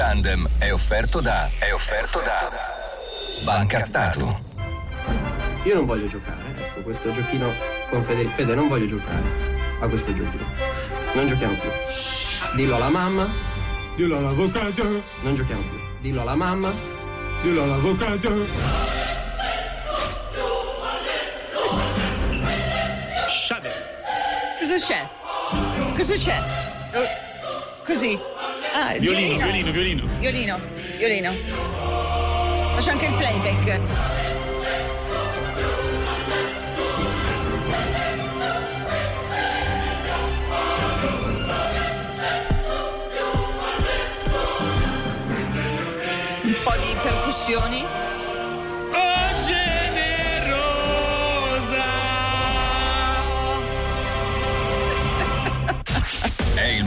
tandem è offerto da. È offerto da. Banca Stato. Io non voglio giocare, ecco, questo giochino con Fede. Fede, non voglio giocare a questo giochino. Non giochiamo più. Dillo alla mamma. Dillo all'avvocato. Non giochiamo più. Dillo alla mamma. Dillo all'avvocato. Shade. Cosa c'è? Cosa c'è? Eh, Così. Ah, Violino, violino, violino. Violino, violino. Faccio anche il playback. Un po' di percussioni.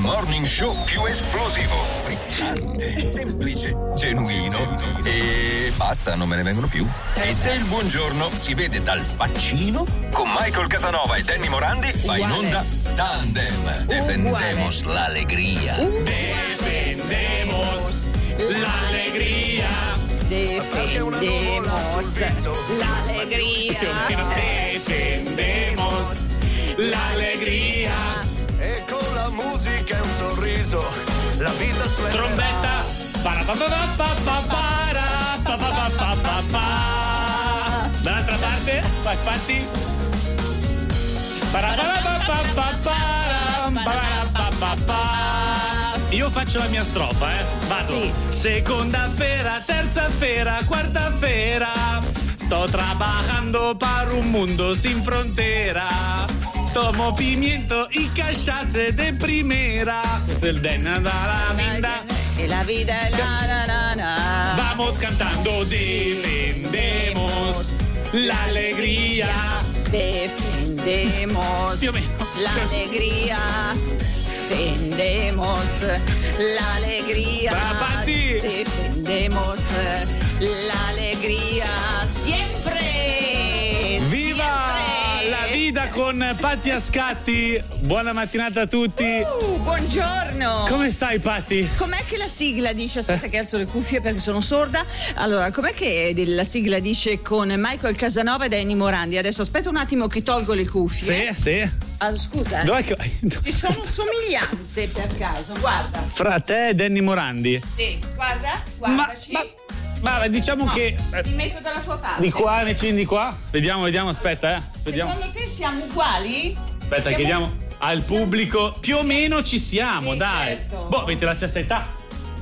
Morning show più esplosivo, frizzante, semplice, genuino e basta, non me ne vengono più. E se il buongiorno si vede dal faccino, con Michael Casanova e Danny Morandi va in Uguale. onda Tandem. Defendemos l'alegria. Defendemos l'alegria. Defendemos l'allegria. Defendemos l'alegria. Sorriso la vita suena. Trombetta. Dall'altra parte, vai fatti. Io faccio la mia strofa, eh. Vado. Sì. Seconda fera, terza fera, quarta fera. Sto trabajando para un mundo sin frontera. Tomo pimiento y cachace de primera. Es el de nada la linda. E la vita è la la la la. Vamos cantando, defendemos la alegría. Defendemos Più o meno. l'allegria. Defendemos l'allegria. Va, Patti. Defendemos l'allegria. Sempre. Viva vita con Patti Ascatti. Buona mattinata a tutti. Uh, buongiorno. Come stai Patti? Com'è che la sigla dice? Aspetta che alzo le cuffie perché sono sorda. Allora, com'è che la sigla dice con Michael Casanova ed Annie Morandi? Adesso aspetta un attimo che tolgo le cuffie. Sì, sì. Ah, scusa. eh. Dov'è che... Ci sono somiglianze per caso, guarda. Fra te e Danny Morandi. Sì, guarda, guardaci. ma, ma diciamo che... eh, Mi metto dalla tua parte. Di qua, vicini di qua. Vediamo, vediamo, aspetta, eh. Vediamo. Secondo te siamo uguali? Aspetta, Siamo- chiediamo al pubblico. Più o meno ci siamo, Sì, dai. certo. Boh, avete la stessa età.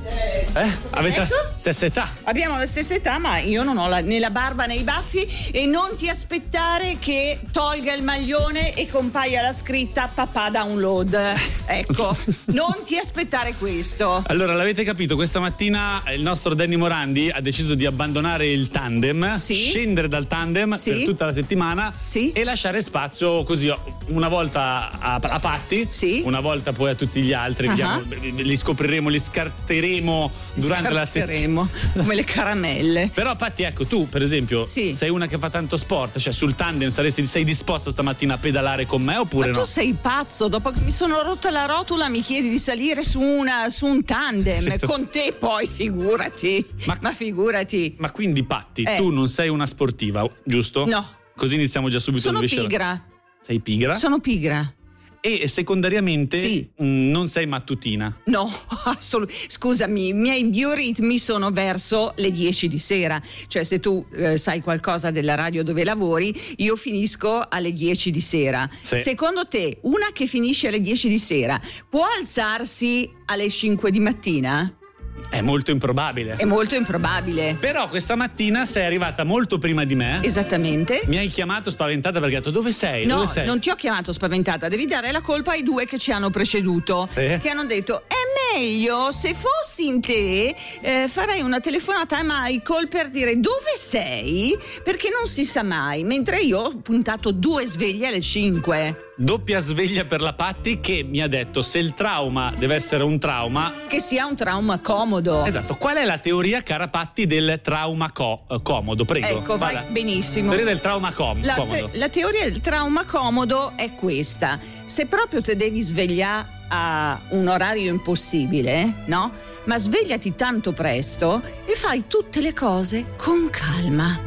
Eh, Avete la detto? stessa età. Abbiamo la stessa età, ma io non ho la- né la barba né i baffi e non ti aspettare che tolga il maglione e compaia la scritta papà download. Ecco, non ti aspettare questo. Allora, l'avete capito, questa mattina il nostro Danny Morandi ha deciso di abbandonare il tandem, Sì. scendere dal tandem Sì. per tutta la settimana Sì. e lasciare spazio così una volta a, a Patti, una volta poi a tutti gli altri. Ah. Vediamo, li scopriremo, li scarteremo durante la settimana. Scarteremo, come le caramelle. Però Patti, ecco, tu per esempio Sì. sei una che fa tanto sport, cioè sul tandem saresti, sei disposta stamattina a pedalare con me oppure Ma no? tu sei pazzo, dopo che mi sono rotta la rotula mi chiedi di salire su, una, su un tandem, Certo. con te poi figurati, Ma- ma, figurati. Ma quindi Patti, Eh. tu non sei una sportiva, giusto? No. Così iniziamo già subito Sono a rovesciare. pigra, Sei pigra? sono pigra. E secondariamente Sì. mh, non sei mattutina. No, assolutamente. Scusami, i miei bioritmi sono verso le 10 di sera. Cioè, se tu eh, sai qualcosa della radio dove lavori, io finisco alle 10 di sera. Sì. Secondo te, una che finisce alle 10 di sera può alzarsi alle 5 di mattina? È molto improbabile. È molto improbabile. Però questa mattina sei arrivata molto prima di me. Esattamente. Mi hai chiamato spaventata perché hai detto dove sei? No, dove sei? non ti ho chiamato spaventata, devi dare la colpa ai due che ci hanno preceduto, Sì. che hanno detto è meglio se fossi in te eh, farei una telefonata a Michael per dire dove sei, perché non si sa mai, mentre io ho puntato due sveglie alle 5. Doppia sveglia per la Patti che mi ha detto se il trauma deve essere un trauma. Che sia un trauma comodo. Esatto, qual è la teoria, cara Patti, del trauma co- eh, comodo? Prego. Ecco, vai vada. benissimo. Teoria del trauma com- La, comodo. te- la teoria del trauma comodo è questa. Se proprio te devi svegliare a un orario impossibile, no? Ma svegliati tanto presto e fai tutte le cose con calma.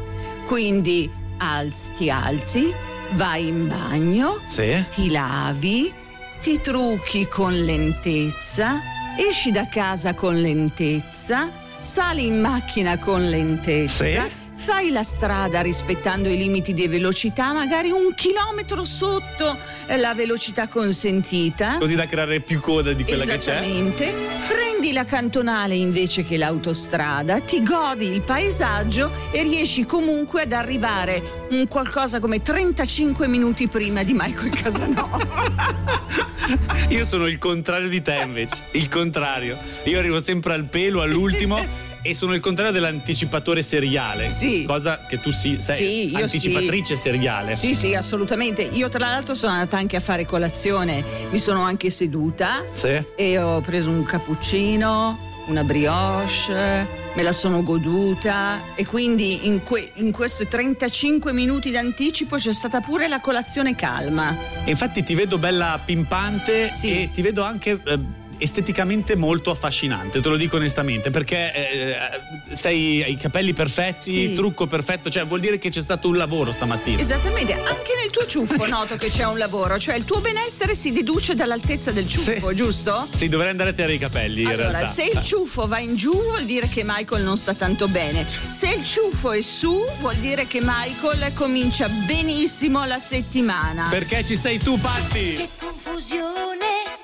Quindi alzi, ti alzi, vai in bagno, Sì. ti lavi, ti trucchi con lentezza, esci da casa con lentezza, sali in macchina con lentezza. Sì. Fai la strada rispettando i limiti di velocità, magari un chilometro sotto eh, la velocità consentita. Così da creare più coda di quella che c'è. Esattamente. Prendi la cantonale invece che l'autostrada, ti godi il paesaggio e riesci comunque ad arrivare un qualcosa come 35 minuti prima di Michael Casanova. Io sono il contrario di te invece. Il contrario. Io arrivo sempre al pelo, all'ultimo. E sono il contrario dell'anticipatore seriale. Sì. Cosa che tu sì, sei Sì, anticipatrice seriale. Sì, sì, assolutamente. Io tra l'altro sono andata anche a fare colazione, mi sono anche seduta Sì. e ho preso un cappuccino, una brioche, me la sono goduta e quindi in, que- in questi 35 minuti d'anticipo c'è stata pure la colazione calma. E infatti ti vedo bella pimpante Sì. e ti vedo anche eh, esteticamente molto affascinante, te lo dico onestamente, perché eh, sei hai i capelli perfetti, Sì. il trucco perfetto, cioè vuol dire che c'è stato un lavoro stamattina. Esattamente, anche nel tuo ciuffo noto che c'è un lavoro, cioè il tuo benessere si deduce dall'altezza del ciuffo, Sì. giusto? Sì, dovrei andare a tirare i capelli in Allora, realtà. se il ciuffo va in giù vuol dire che Michael non sta tanto bene. Se il ciuffo è su vuol dire che Michael comincia benissimo la settimana. Perché ci sei tu, Patti? Che confusione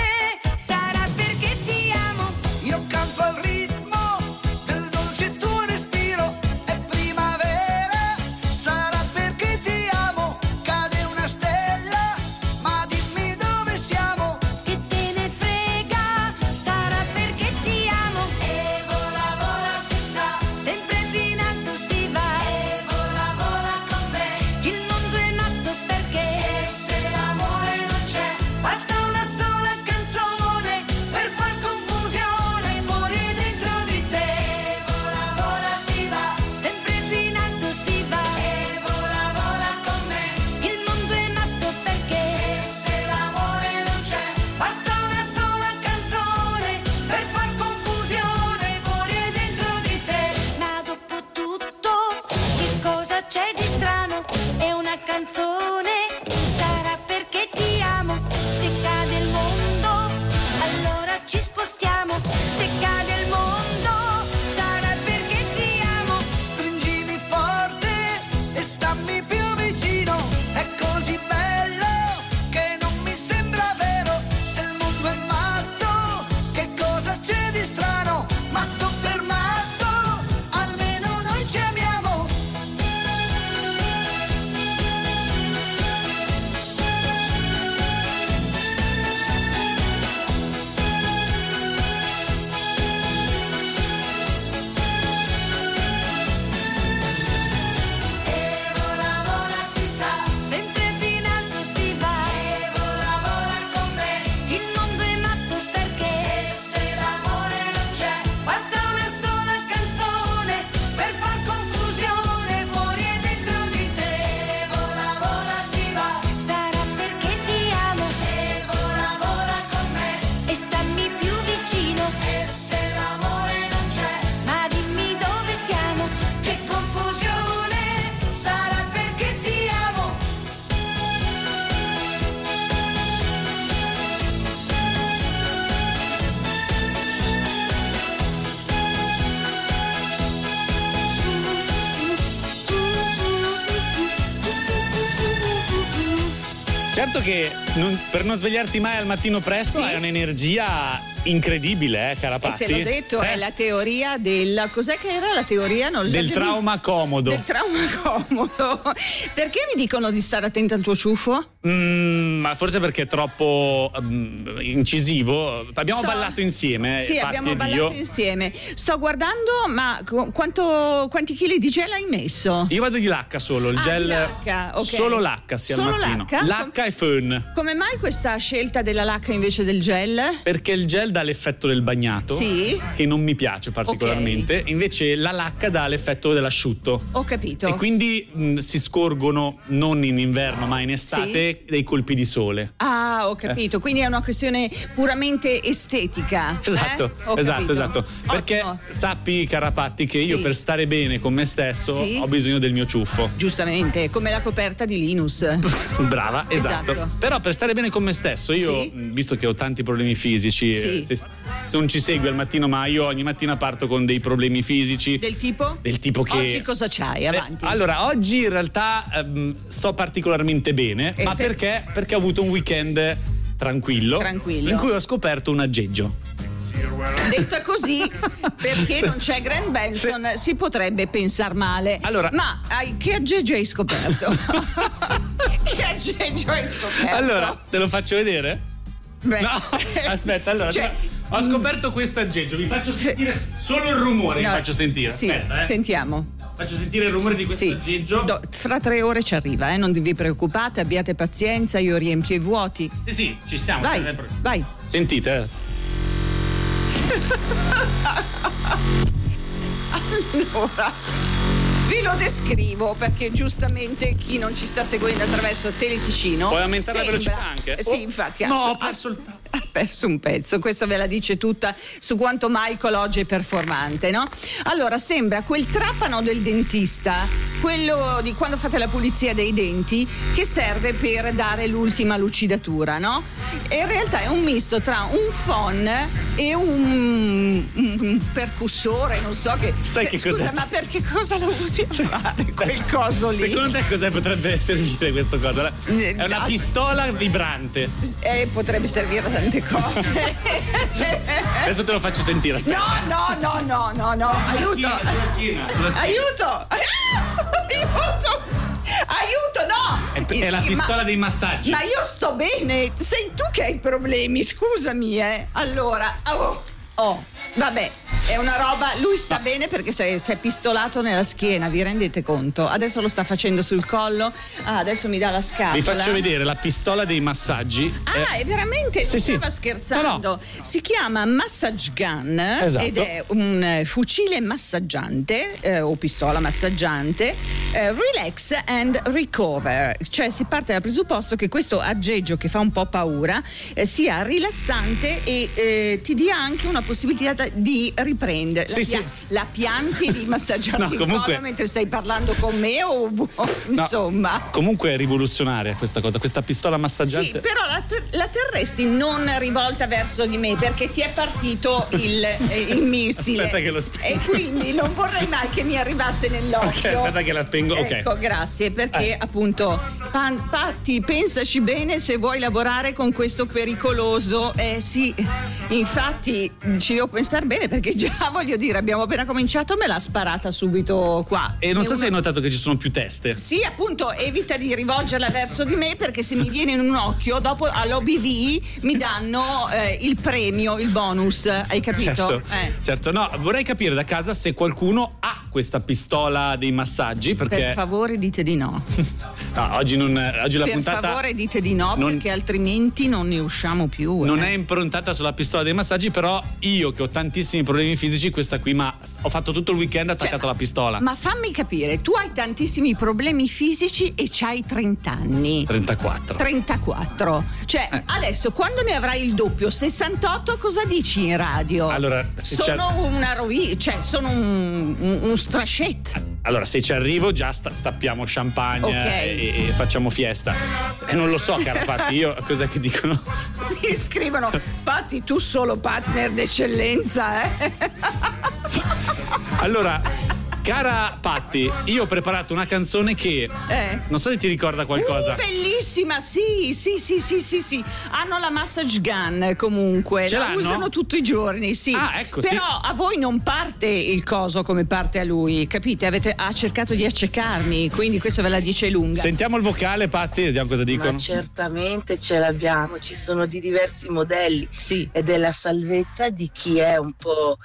Certo che non- per non svegliarti mai al mattino presto Sì. hai un'energia incredibile, eh, E Carapatti. te l'ho detto, Eh, è la teoria del. Cos'è che era la teoria? Non Del già- trauma comodo. Del trauma comodo. Perché mi dicono di stare attenta al tuo ciuffo? Mm, ma forse perché è troppo mm, incisivo. Abbiamo Sto- ballato insieme. Sì, Patti abbiamo ballato io. insieme. Sto guardando, ma qu- quanto- quanti chili di gel hai messo? Io vado di lacca solo, il Ah, gel. lacca, ok. Solo lacca sia Solo al mattino. lacca? Lacca e fön. Come mai questa scelta della lacca invece del gel? Perché il gel dà l'effetto del bagnato, Sì. che non mi piace particolarmente, invece la lacca dà l'effetto dell'asciutto. Ho capito. E quindi mh, si scorgono non in inverno ma in estate dei colpi di sole. Ah, ho capito. Quindi è una questione puramente estetica. eh? Esatto, Ho esatto, capito. esatto. Perché Ottimo. sappi, Carapatti, che io Sì. per stare bene con me stesso Sì. ho bisogno del mio ciuffo. Giustamente, come la coperta di Linus. Brava, esatto. Esatto. Però per stare bene con me stesso, io, Sì. visto che ho tanti problemi fisici, Sì. se, se non ci segui al mattino, ma io ogni mattina parto con dei problemi fisici. Del tipo? Del tipo che. Oggi cosa c'hai? Eh, Avanti. allora, oggi in realtà ehm, sto particolarmente bene, E ma se- perché? Perché ho avuto un weekend tranquillo, Tranquillo. in cui ho scoperto un aggeggio. Detta così, perché non c'è Grant Benson, si potrebbe pensare male. Allora- Ma hai- che aggeggio hai scoperto? che aggeggio hai scoperto? Allora, te lo faccio vedere? Beh, No, aspetta, allora. Cioè- ho scoperto questo aggeggio, vi faccio sentire solo il rumore, no, vi faccio sentire. Sì, Aspetta, eh. sentiamo. Faccio sentire il rumore di questo Sì, aggeggio. Do- fra tre ore ci arriva, eh, non vi preoccupate, abbiate pazienza, io riempio i vuoti. Sì, sì, ci stiamo. Vai, sempre. vai. Sentite. eh. Allora, vi lo descrivo perché giustamente chi non ci sta seguendo attraverso Teleticino. Puoi aumentare la sembra- velocità anche? Sì, Oh, infatti. no, perso il. Ha perso un pezzo, questo ve la dice tutta su quanto Michael oggi è performante, no? Allora, sembra quel trapano del dentista, quello di quando fate la pulizia dei denti, che serve per dare l'ultima lucidatura, no? E in realtà è un misto tra un phon e un, un- percussore, non so che. Sai che Scusa, cos'è? ma perché cosa lo usi a fare quel coso lì? Secondo te cosa potrebbe servire questo cosa? Eh, È una ah, pistola vibrante. Eh, potrebbe servire tante cose. Adesso te lo faccio sentire. Aspetta. No, no, no, no, no, no, aiuto! Sulla schiena, sulla schiena. Aiuto! Aiuto! Aiuto, no! È, è la Ma- pistola dei massaggi. Ma io sto bene, sei tu che hai problemi, scusami, eh. Allora, oh, oh, vabbè, è una roba, lui sta bene perché si è, si è pistolato nella schiena, vi rendete conto? Adesso lo sta facendo sul collo, ah, adesso mi dà la scatola. Vi faccio vedere la pistola dei massaggi. Ah, Eh, è veramente, sì, non sì. stava scherzando. No, no. Si chiama Massage Gun Esatto. ed è un eh, fucile massaggiante eh, o pistola massaggiante, eh, relax and recover. Cioè si parte dal presupposto che questo aggeggio che fa un po' paura eh, sia rilassante e eh, ti dia anche una possibilità di riprendere. Sì, la, sì. la pianti di massaggiarti No, comunque- mentre stai parlando con me o no, insomma. Comunque è rivoluzionaria questa cosa, questa pistola massaggiante. Sì, però la, ter- la terresti non rivolta verso di me perché ti è partito il, eh, il missile. Aspetta che lo spengo. E quindi non vorrei mai che mi arrivasse nell'occhio. Ok, aspetta che la spengo. Ecco, grazie, perché appunto, Pan- Patti, pensaci bene se vuoi lavorare con questo pericoloso. Eh sì, infatti ci devo pensare bene perché già voglio dire, abbiamo appena cominciato, me l'ha sparata subito qua. E non so uno- se hai notato che ci sono più teste. sì, appunto, evita di rivolgerla verso di me perché se mi viene in un occhio, dopo all'OBV mi danno eh, il premio, il bonus. Hai capito? Certo, Eh. certo, no, vorrei capire da casa se qualcuno ha questa pistola dei massaggi perché Per favore dite di no. no, oggi, non, oggi la per puntata favore dite di no non- perché altrimenti non ne usciamo più. non eh. è improntata sulla pistola dei massaggi, però io che ho tantissimi problemi fisici, questa qui, ma ho fatto tutto il weekend attaccato Cioè, alla pistola. Ma fammi capire, tu hai tantissimi problemi fisici e c'hai 30 anni. 34. 34. Cioè, Eh. adesso quando ne avrai il doppio, 68, cosa dici in radio? Allora, sono una rovina, cioè sono un, un, un strascetto. Allora, se ci arrivo, già sta- stappiamo champagne Ok. e, e facciamo fiesta. E non lo so, Carapatti, io cos'è che dicono? Mi scrivono, Patti, tu solo partner d'eccellenza, eh? Allora, Cara Patti, io ho preparato una canzone che Eh. non so se ti ricorda qualcosa. Uh, bellissima, sì, sì, sì, sì, sì, sì. Hanno la massage gun comunque. Ce la l'hanno? usano tutti i giorni, sì. Ah, ecco, sì. Però a voi non parte il coso come parte a lui, capite? Avete- ha cercato di accecarmi, quindi questo ve la dice lunga. Sentiamo il vocale, Patti, vediamo cosa dicono. Ma certamente ce l'abbiamo, ci sono di diversi modelli Sì. ed è la salvezza di chi è un po'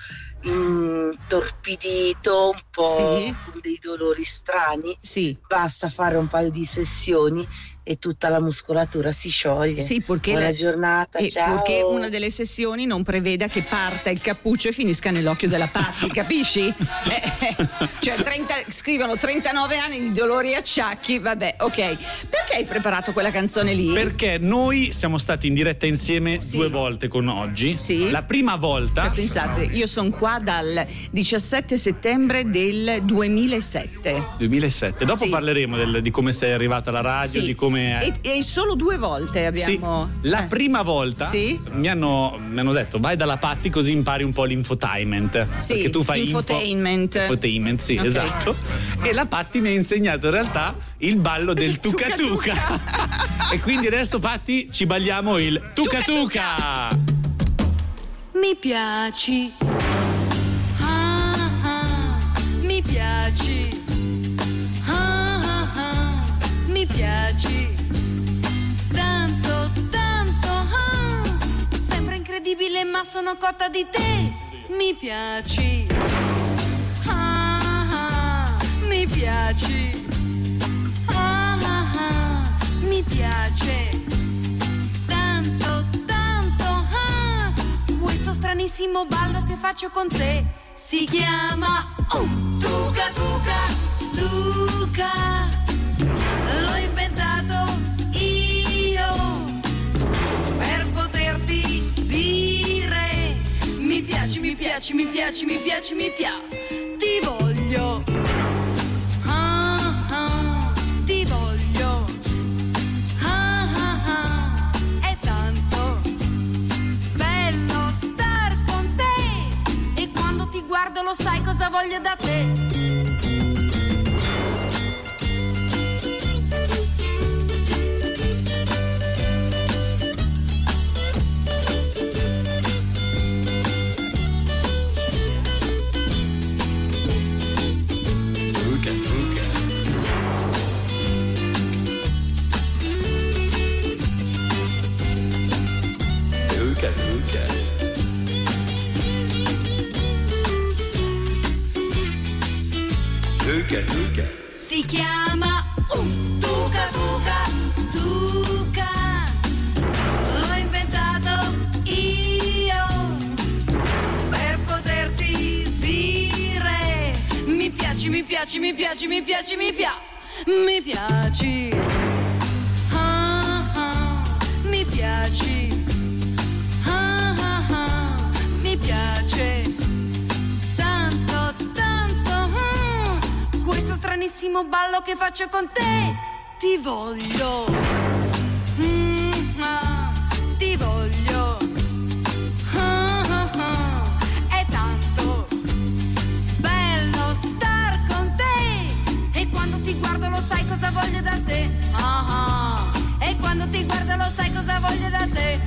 intorpidito, un po' Sì. con dei dolori strani. Sì. Basta fare un paio di sessioni e tutta la muscolatura si scioglie. Sì, perché, Buona la- giornata, e ciao. perché una delle sessioni non preveda che parta il cappuccio e finisca nell'occhio della Patti, capisci? Eh, eh, cioè 30 scrivono 39 anni di dolori e acciacchi, vabbè, ok. Perché hai preparato quella canzone lì? Perché noi siamo stati in diretta insieme Sì. due volte con oggi. Sì. La prima volta. Cioè, pensate, io sono qua dal 17 settembre del 2007. 2007. Dopo Sì. parleremo del- di come sei arrivata alla radio, Sì. di come. E, e solo due volte abbiamo. Sì, la eh. prima volta Sì. mi, hanno, mi hanno detto vai dalla Patti così impari un po' l'infotainment. Sì, perché tu fai info- infotainment. infotainment, sì, Ok. esatto. E la Patti mi ha insegnato in realtà il ballo del tuca tuca. e quindi adesso Patti ci balliamo il tuca tuca. Mi piaci. Ah, ah, mi piaci. Mi piaci. Tanto, tanto. ah, sembra incredibile, ma sono cotta di te. Mi piaci. Ah, ah, mi piaci. Ah, ah, ah, mi piace tanto, tanto. questo stranissimo ballo che faccio con te si chiama uh, Tuca Tuca Tuca. Piaci, mi piaci, mi piaci, mi piaci, mi piaci. Ti voglio. Ah, ah, ti voglio. Ah, ah, ah, è tanto bello star con te. E quando ti guardo lo sai cosa voglio da te. Si chiama uh, Tuca Tuca Tuca. L'ho inventato io per poterti dire mi piaci, mi piaci, mi piaci, mi piaci, mi piaci, mi piaci. Ah, ah, mi piaci. Stranissimo ballo che faccio con te. Ti voglio. Mm, ah, ti voglio. Ah, ah, è tanto bello star con te. E quando ti guardo lo sai cosa voglio da te. E quando ti guardo lo sai cosa voglio da te.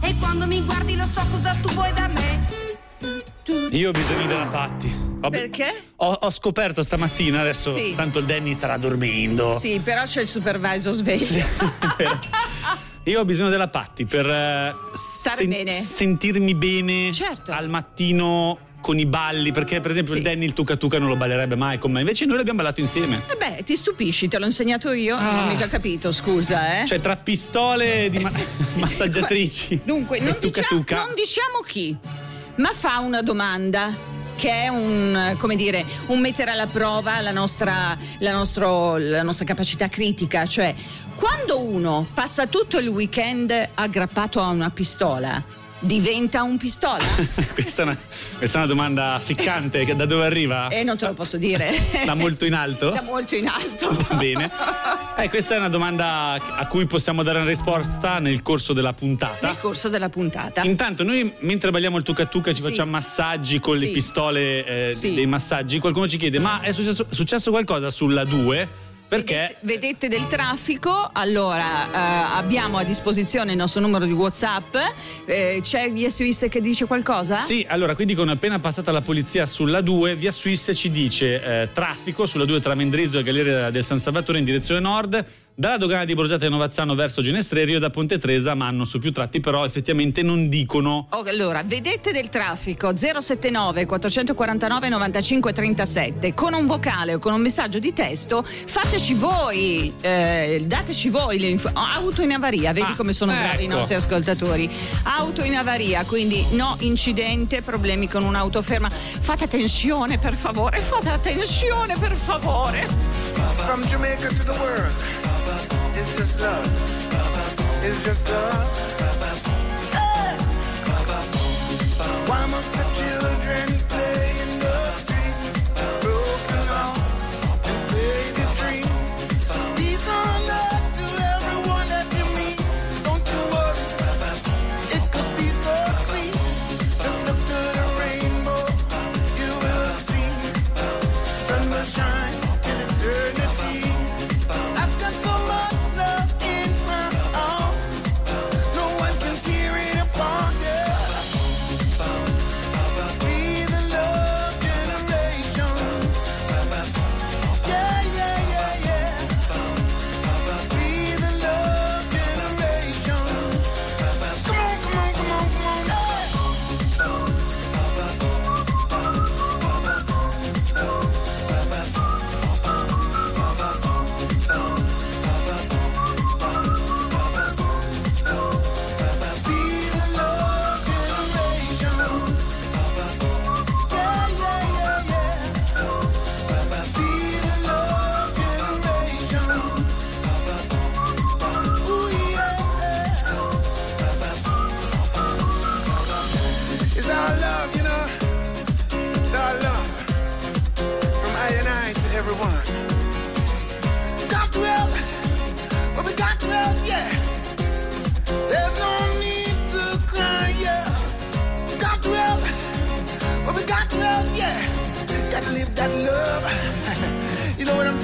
E quando mi guardi lo so cosa tu vuoi da me. Io ho bisogno della Patti. Ho- Perché? Ho, ho scoperto stamattina, adesso Sì. tanto il Danny starà dormendo. Sì, però c'è il supervisor sveglio. Io ho bisogno della Patti per eh, Stare bene. sentirmi bene Certo. al mattino con i balli, perché per esempio Sì. il Danny il tuca tuca non lo ballerebbe mai con me, invece noi l'abbiamo ballato insieme. E beh, ti stupisci, te l'ho insegnato io, non ho mica capito, scusa, eh. Cioè tra pistole di ma- massaggiatrici Dunque, non tuca diciamo, tuca. non diciamo chi, ma fa una domanda che è un, dire, un mettere alla prova la nostra, la nostro- la nostra capacità critica, cioè quando uno passa tutto il weekend aggrappato a una pistola, diventa un pistola? questa, è una, questa è una domanda ficcante. da dove arriva? E non te lo posso dire. Da molto in alto? Da molto in alto. Va bene. Eh, questa è una domanda a cui possiamo dare una risposta nel corso della puntata. Nel corso della puntata. Intanto noi mentre balliamo il tuca ci Sì. facciamo massaggi con Sì. le pistole eh, Sì. dei massaggi. Qualcuno ci chiede ma è successo, successo qualcosa sulla 2? Perché Vedete, vedete del traffico? Allora, eh, abbiamo a disposizione il nostro numero di WhatsApp. Eh, c'è via Suisse che dice qualcosa? Sì, allora qui dicono appena passata la polizia sulla 2, via Suisse ci dice eh, traffico sulla 2 tra Mendrizzo e Galleria del San Salvatore in direzione nord, dalla dogana di Borgata e Novazzano verso Ginestrerio e da Ponte Tresa ma hanno su più tratti però effettivamente non dicono Oh, allora, vedete del traffico 079 449 95 37 con un vocale o con un messaggio di testo, fateci voi, eh, dateci voi le info- auto in avaria, vedi Ah, come sono bravi i ecco. nostri ascoltatori. Auto in avaria, quindi no incidente, problemi con un'auto ferma. Fate attenzione per favore, fate attenzione per favore. From Jamaica to the world, it's just love. It's just love. Hey! Why must the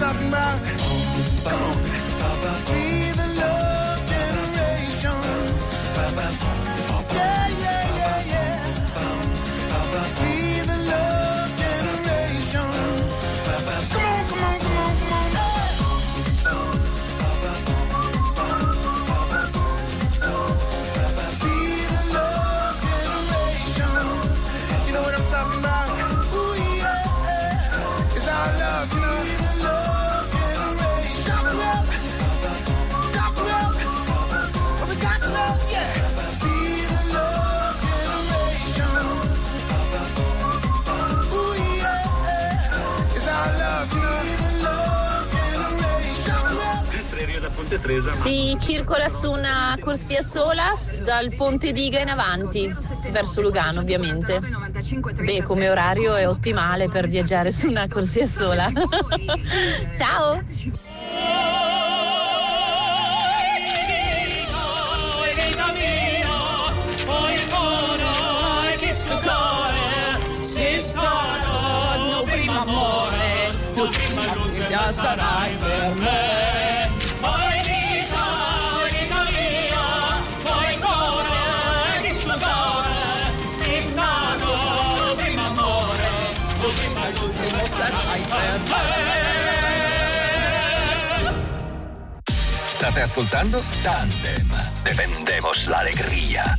talking about? Come on. Tresa Si circola su una corsia sola dal Ponte Diga in avanti, verso Lugano ovviamente. Beh, come orario è ottimale per viaggiare su una corsia sola. Ciao! Sarai per me. State ascoltando Tandem. Defendemos la alegría.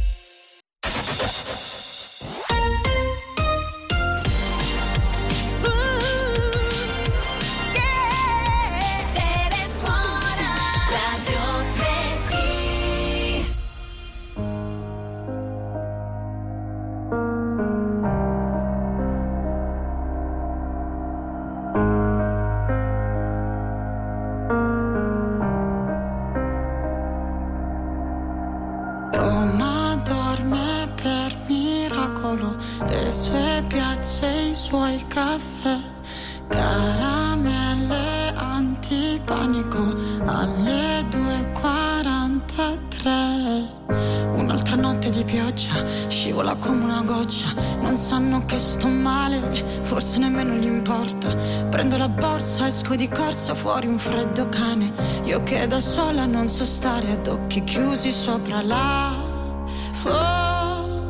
Corsa, fuori un freddo cane, io che da sola non so stare ad occhi chiusi sopra la follia.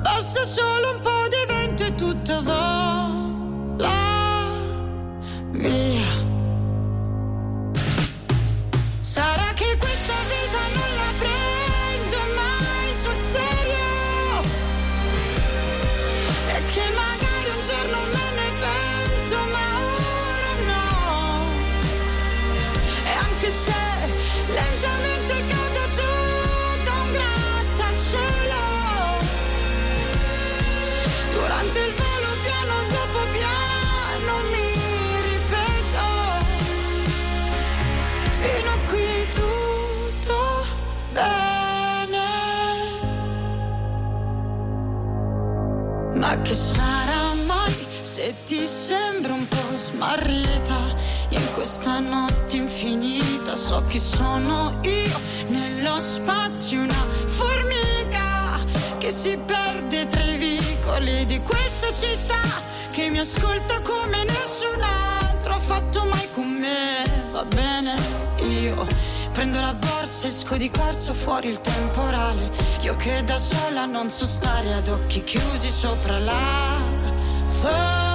Basta solo un po' di vento e tutto vola E se lentamente cado giù da un grattacielo. Durante il volo piano dopo piano mi ripeto. Fino a qui tutto bene. Ma che sarà mai se ti sembra un po' smarrita in questa notte infinita? So chi sono io nello spazio, una formica che si perde tra i vicoli di questa città che mi ascolta come nessun altro ha fatto mai con me. Va bene, io prendo la borsa, esco di corso fuori il temporale. Io che da sola non so stare ad occhi chiusi sopra la follia.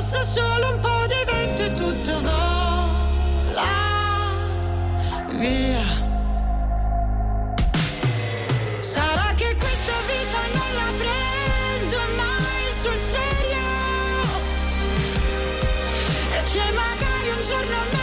Basta solo un po' di vento e tutto vola via. Sarà che questa vita non la prendo mai sul serio E che magari un giorno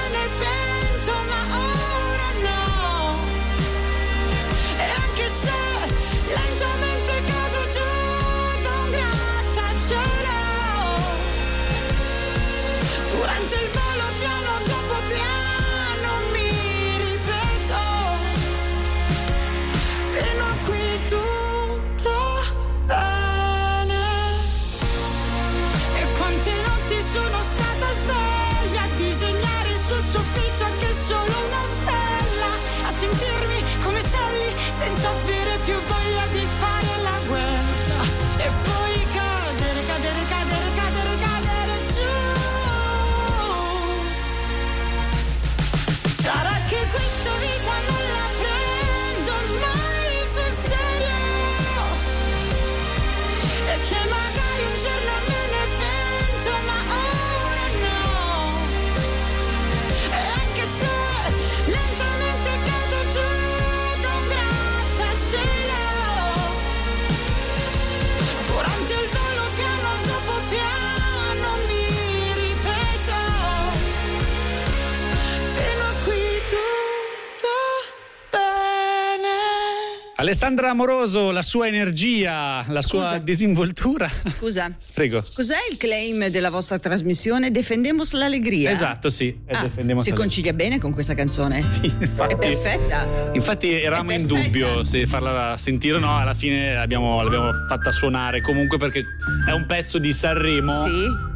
Alessandra Amoroso, la sua energia, la sua Scusa. disinvoltura. Scusa, Prego. cos'è il claim della vostra trasmissione? Defendemos l'allegria. Esatto, sì. è Ah, si la- concilia bene con questa canzone? infatti. È perfetta. Infatti eravamo in dubbio se farla sentire o no, alla fine l'abbiamo, l'abbiamo fatta suonare comunque perché è un pezzo di Sanremo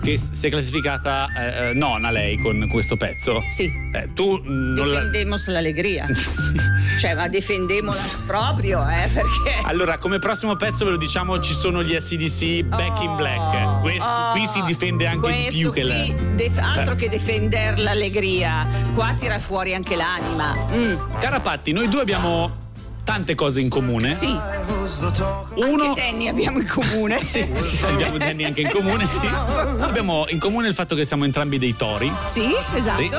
che s- si è classificata eh, eh, nona lei con questo pezzo. Sì. Eh, tu mm, non la... Defendemos l'allegria. cioè, ma defendemola proprio, eh, perché... Allora, come prossimo pezzo ve lo diciamo, ci sono gli SDC Back in Black. Que- Oh, qui si difende anche di questo più che lei. def- altro Eh. che defender l'allegria, qua tira fuori anche l'anima. Mm. Carapatti, noi due abbiamo tante cose in comune. Sì. Uno... Anche Danny abbiamo in comune. sì, sì, abbiamo Danny anche in comune, sì. Abbiamo in comune il fatto che siamo entrambi dei tori. Sì, esatto. Sì.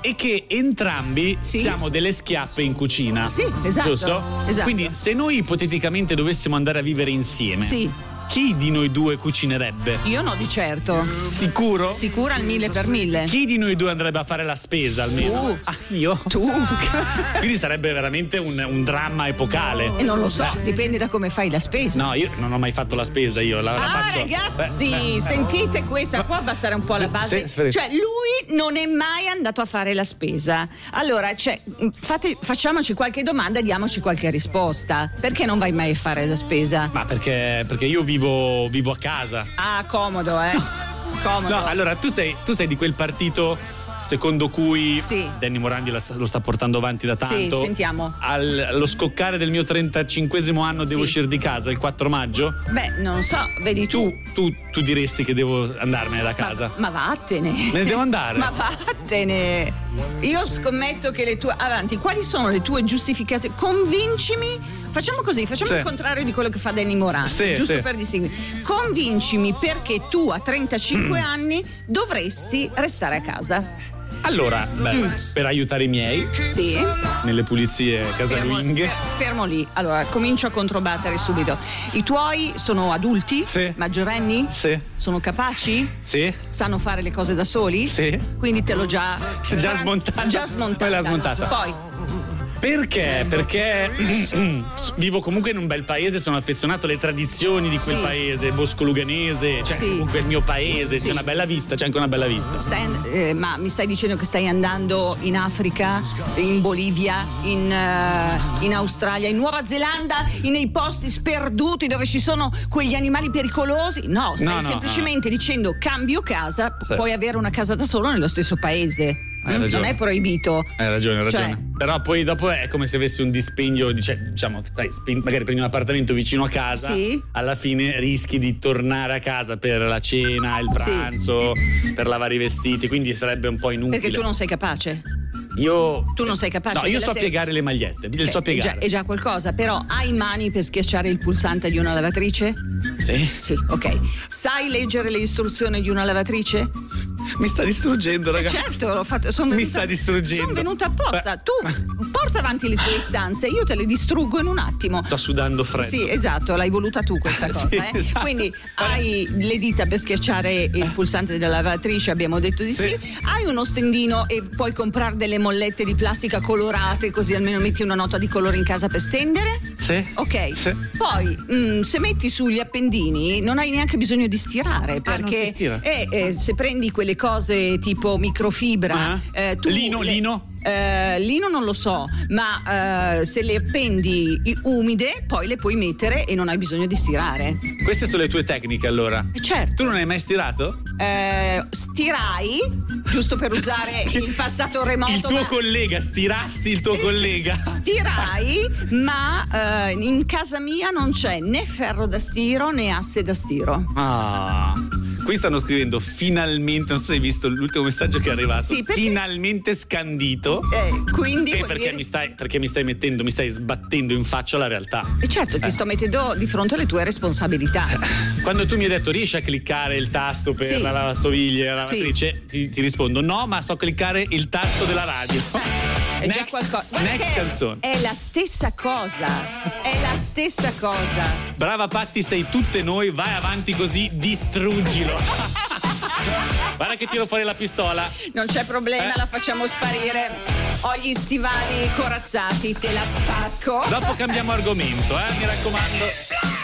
E che entrambi siamo delle schiappe in cucina. Sì, esatto, Giusto? esatto. Quindi se noi ipoteticamente dovessimo andare a vivere insieme. Sì. Chi di noi due cucinerebbe? Io no di certo. Sicuro? Sicura al mille per mille. Chi di noi due andrebbe a fare la spesa almeno? Tu. Ah, io? Tu. Quindi sarebbe veramente un, un dramma epocale. E non lo so, dipende da come fai la spesa. No, io non ho mai fatto la spesa, io la, la Ah faccio. ragazzi, Beh, beh. sentite questa, può abbassare un po' la base? sì. Cioè lui non è mai andato a fare la spesa. Allora, cioè, fate- facciamoci qualche domanda e diamoci qualche risposta. Perché non vai mai a fare la spesa? Ma perché, perché io vivo, vivo a casa. Ah, comodo, eh. Comodo. No, allora tu sei, tu sei di quel partito secondo cui Sì. Danny Morandi la sta- lo sta portando avanti da Sì, tanto. sentiamo. Al- allo scoccare del mio 35 anno devo Sì. uscire di casa il 4 maggio. Beh, non so, vedi tu. Tu, tu diresti che devo andarmene da casa. Ma vattene. Me ne devo andare? Ma vattene. Io scommetto che le tue. Avanti, quali sono le tue giustificazioni? Convincimi. Facciamo così, facciamo Sì. il contrario di quello che fa Danny Morandi, Sì, giusto sì. per distinguere. Convincimi perché tu a 35 anni dovresti restare a casa. Allora, beh, Mm. per aiutare i miei Sì. nelle pulizie casalinghe. Fermo lì. Allora, comincio a controbattere subito. I tuoi sono adulti? Sì. Maggiorenni? Sì. Sono capaci? Sì. Sanno fare le cose da soli? Sì. Quindi te l'ho già. Già smontata. Già smontata. Poi l'ha smontata. Poi, Perché? Perché vivo comunque in un bel paese, sono affezionato alle tradizioni di quel Sì. paese, Bosco Luganese, cioè Sì. comunque il mio paese, Sì. c'è una bella vista, c'è anche una bella vista. stai- eh, ma mi stai dicendo che stai andando in Africa, in Bolivia, in, eh, in Australia, in Nuova Zelanda, in- nei posti sperduti dove ci sono quegli animali pericolosi? No, stai No, no, semplicemente dicendo cambio casa, puoi avere una casa da solo nello stesso paese. Hai ragione. Non è proibito. Hai ragione, hai Cioè- ragione. Però poi dopo è come se avessi un dispendio, di- cioè, diciamo, sai, magari prendi un appartamento vicino a casa, Sì. alla fine rischi di tornare a casa per la cena, il Sì. pranzo, per lavare i vestiti, quindi sarebbe un po' inutile. Perché tu non sei capace. Io. Tu non sei capace No, io so se- piegare le magliette, le Eh, so è, già, piegare. è già qualcosa, però hai mani per schiacciare il pulsante di una lavatrice? Sì. Sì, ok. Sai leggere le istruzioni di una lavatrice? Mi sta distruggendo, ragazzi. Certo, l'ho fatto. Sono Mi venuta, sta distruggendo. Sono venuta apposta. Tu porta avanti le tue istanze, io te le distruggo in un attimo. Sto sudando freddo. Sì, esatto, l'hai voluta tu questa cosa. Sì, eh? esatto. Quindi hai le dita per schiacciare il pulsante della lavatrice, abbiamo detto di sì. Sì. Hai uno stendino e puoi comprare delle mollette di plastica colorate, così almeno metti una nota di colore in casa per stendere. Sì. Ok, Sì. poi mm, se metti sugli appendini non hai neanche bisogno di stirare Ah, non perché si stira? eh, eh, se prendi quelle cose tipo microfibra, Ah. eh, tu Lino, le- lino? eh, lino non lo so, ma eh, se le appendi umide poi le puoi mettere e non hai bisogno di stirare. Queste sono le tue tecniche allora. Eh, Certo, Tu non hai mai stirato? eh, stirai, giusto per usare Sti- il passato remoto. Il tuo ma- collega, stirasti il tuo collega. Stirai, ma eh, in casa mia non c'è né ferro da stiro né asse da stiro. Ah. Qui stanno scrivendo finalmente, non so se hai visto l'ultimo messaggio che è arrivato. Sì, perché- Finalmente scandito. Eh, quindi Eh, vuol perché, dire- mi stai, perché mi stai mettendo, mi stai sbattendo in faccia la realtà. E certo, ti sto mettendo di fronte alle tue responsabilità. Quando tu mi hai detto riesci a cliccare il tasto per Sì. la lavastoviglie la Sì. lavatrice, ti, ti rispondo no, ma so cliccare il tasto della radio. È già Next- qualcosa. next canzone. È la stessa cosa. È la stessa cosa. Brava Patti, sei tutte noi, vai avanti così, distruggilo. Guarda che tiro fuori la pistola. Non c'è problema, Eh. la facciamo sparire. Ho gli stivali corazzati, te la spacco. Dopo cambiamo argomento, eh, mi raccomando.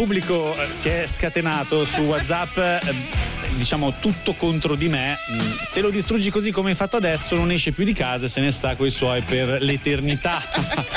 Pubblico eh, si è scatenato su WhatsApp, eh, diciamo tutto contro di me. Mm, Se lo distruggi così come hai fatto adesso, non esce più di casa e se ne sta coi suoi per l'eternità.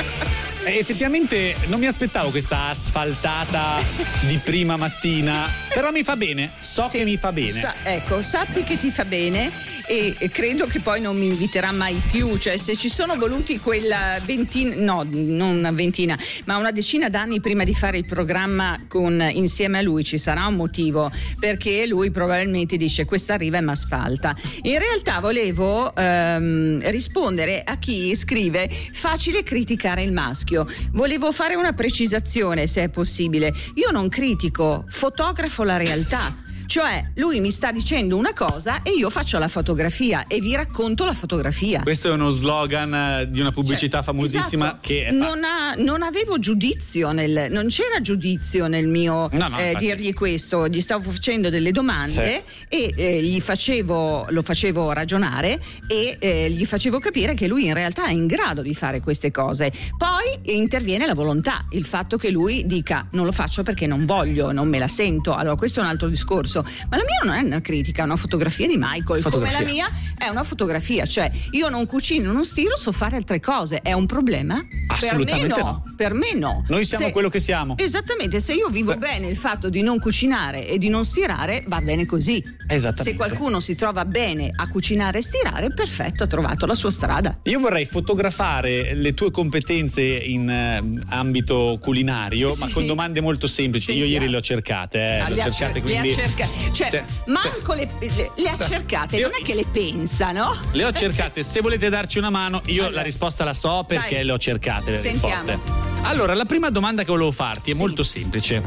Effettivamente non mi aspettavo questa asfaltata di prima mattina, però mi fa bene, so che mi fa bene. Sa- ecco, sappi che ti fa bene e, e credo che poi non mi inviterà mai più. Cioè, se ci sono voluti quella ventina, no, non una ventina, ma una decina d'anni prima di fare il programma con, insieme a lui, ci sarà un motivo, perché lui probabilmente dice questa arriva e mi asfalta. In realtà volevo ehm, rispondere a chi scrive facile criticare il maschio. Volevo fare una precisazione, se è possibile. Io non critico, fotografo la realtà. Cioè, lui mi sta dicendo una cosa e io faccio la fotografia e vi racconto la fotografia. Questo è uno slogan eh, di una pubblicità famosissima Esatto. che non, ha- non avevo giudizio nel, non c'era giudizio nel mio No, no, eh, dirgli questo. Gli stavo facendo delle domande e eh, gli facevo lo facevo ragionare e eh, gli facevo capire che lui in realtà è in grado di fare queste cose. Poi interviene la volontà il fatto che lui dica non lo faccio perché non voglio non me la sento. Allora questo è un altro discorso ma la mia non è una critica è una fotografia di Michael Fotografia. come la mia è una fotografia cioè io non cucino non stiro so fare altre cose è un problema Assolutamente per me no, no. per me no Noi siamo Se- quello che siamo. Esattamente, se io vivo bene il fatto di non cucinare e di non stirare, va bene così. Esattamente. Se qualcuno si trova bene a cucinare e stirare, perfetto, ha trovato la sua strada. Io vorrei fotografare le tue competenze in eh, ambito culinario, ma Sì. con domande molto semplici. Io Sentiamo. ieri le ho cercate, eh, Ah, le ho cercate, cer- le ha quindi cerca- cioè, Se- manco le, le- le ha cercate, non è che le pensa, no? le ho cercate. Se volete darci una mano, io la risposta la so perché Dai. le ho cercate le Sentiamo. risposte. Allora, la prima domanda che volevo farti è Sì. molto semplice.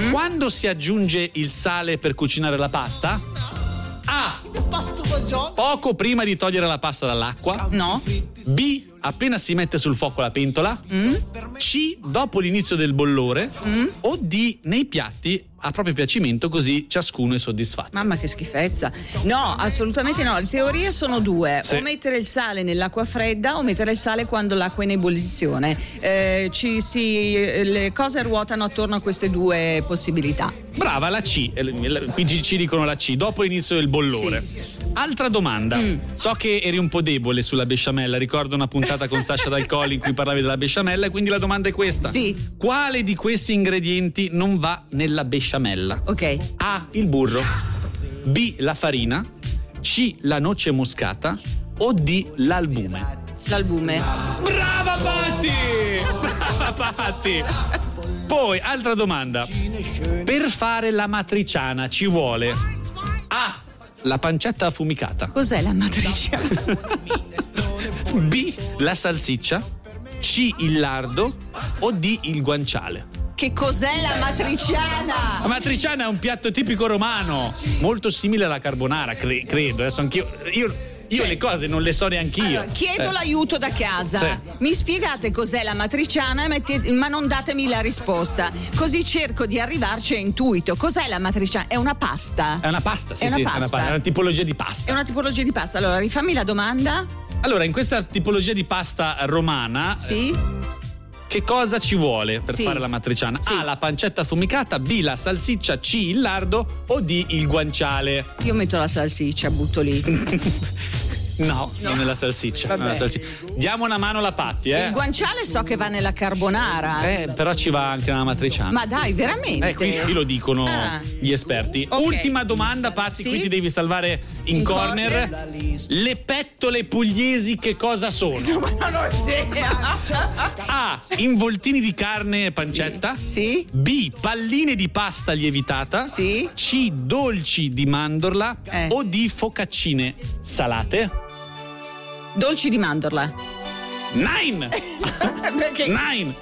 Mm? Quando si aggiunge il sale per cucinare la pasta? A. Poco prima di togliere la pasta dall'acqua. No? B. Appena si mette sul fuoco la pentola. Mm? C. Dopo l'inizio del bollore. O D. Nei piatti a proprio piacimento, così ciascuno è soddisfatto. Mamma che schifezza. No, assolutamente no. Le teorie sono due. Sì. O mettere il sale nell'acqua fredda o mettere il sale quando l'acqua è in ebollizione. Eh, ci si, eh, le cose ruotano attorno a queste due possibilità. Brava, la C. Eh, la- Qui ci- ci dicono la C, dopo l'inizio del bollore. Altra domanda. Mm. So che eri un po' debole sulla besciamella. Ricordo una puntata con Sasha Dal Colli in cui parlavi della besciamella, e quindi la domanda è questa: Sì. Quale di questi ingredienti non va nella besciamella? Ok. A. Il burro. B. La farina. C. La noce moscata. O D. L'albume. L'albume. Brava Patti! Brava Patti! Poi, altra domanda. Per fare la matriciana ci vuole A. La pancetta affumicata. Cos'è la matriciana? B. La salsiccia. C. Il lardo. O D. Il guanciale. Che cos'è la matriciana? La matriciana è un piatto tipico romano, molto simile alla carbonara, cre- credo. Adesso anch'io. Io, io le cose non le so neanch'io. Allora, chiedo Eh. l'aiuto da casa. Sì. Mi spiegate cos'è la matriciana, ma non datemi la risposta. Così cerco di arrivarci a intuito. Cos'è la matriciana? È una pasta. È una pasta, sì, È una sì, pasta. è una tipologia di pasta. È una tipologia di pasta. Allora, rifammi la domanda. Allora, in questa tipologia di pasta romana, Sì? Che cosa ci vuole per Sì. fare la matriciana? Sì. A. La pancetta affumicata, B. La salsiccia, C. Il lardo o D. Il guanciale. Io metto la salsiccia, butto lì. No, non è la salsiccia. Vabbè. non è la salsiccia. Diamo una mano alla Patti, eh. Il guanciale so che va nella carbonara. Eh, però ci va anche nella matriciana. Ma dai, veramente? Eh, qui, qui lo dicono Ah. gli esperti. Ok. Ultima domanda, Patti, Sì? qui ti devi salvare in, In corner. corner? Le pettole pugliesi che cosa sono? Non ho idea. A. Involtini di carne e pancetta. Sì? B. Palline di pasta lievitata. Sì? C. Dolci di mandorla. Eh. O D. Focaccine salate. Dolci di mandorla. Nine! Perché? Nine!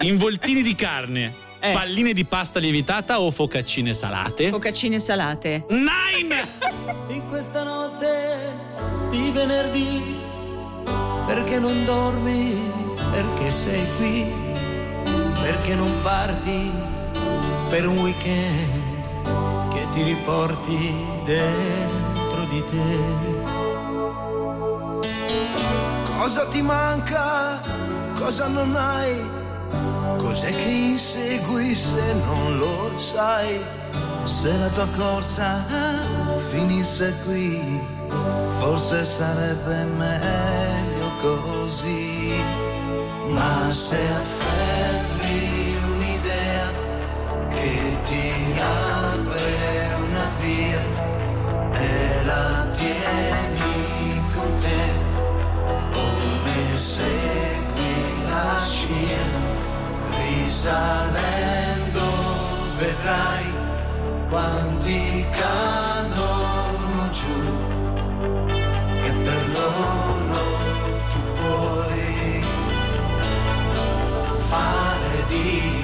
Involtini di carne. Eh. Palline di pasta lievitata o focaccine salate? Focaccine salate. Nine! in questa notte di venerdì perché non dormi perché sei qui perché non parti per un weekend che ti riporti dentro di te Cosa ti manca? Cosa non hai? Cos'è che insegui se non lo sai? Se la tua corsa finisse qui, forse sarebbe meglio così. Ma se afferri un'idea che ti apre una via segui la scia, risalendo vedrai quanti cadono giù. E per loro tu puoi fare di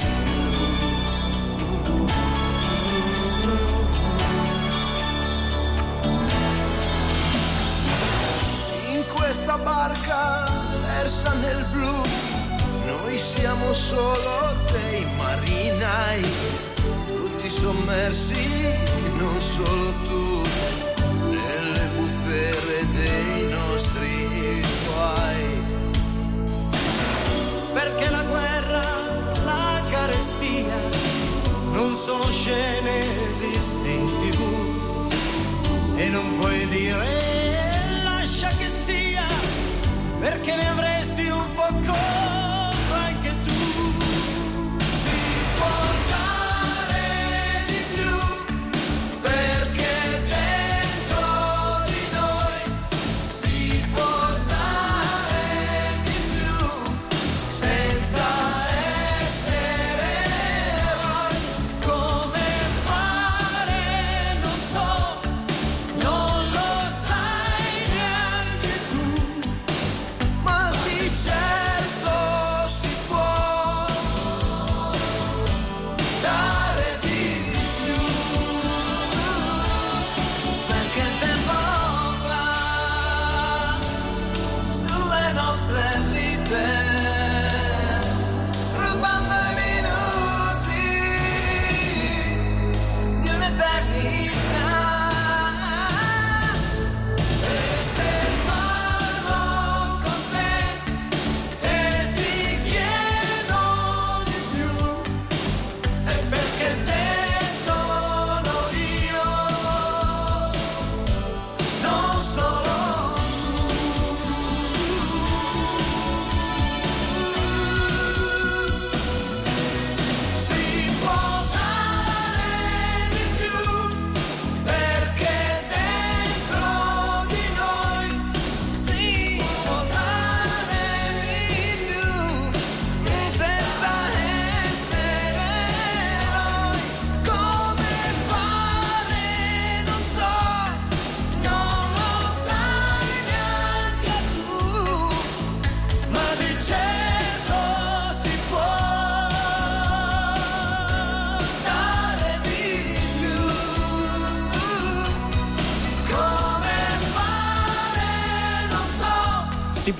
questa barca persa nel blu, noi siamo solo dei marinai, tutti sommersi, non solo tu, nelle bufere dei nostri guai. Perché la guerra, la carestia, non sono scene viste in tv e non puoi dire perché ne avresti un po' colpa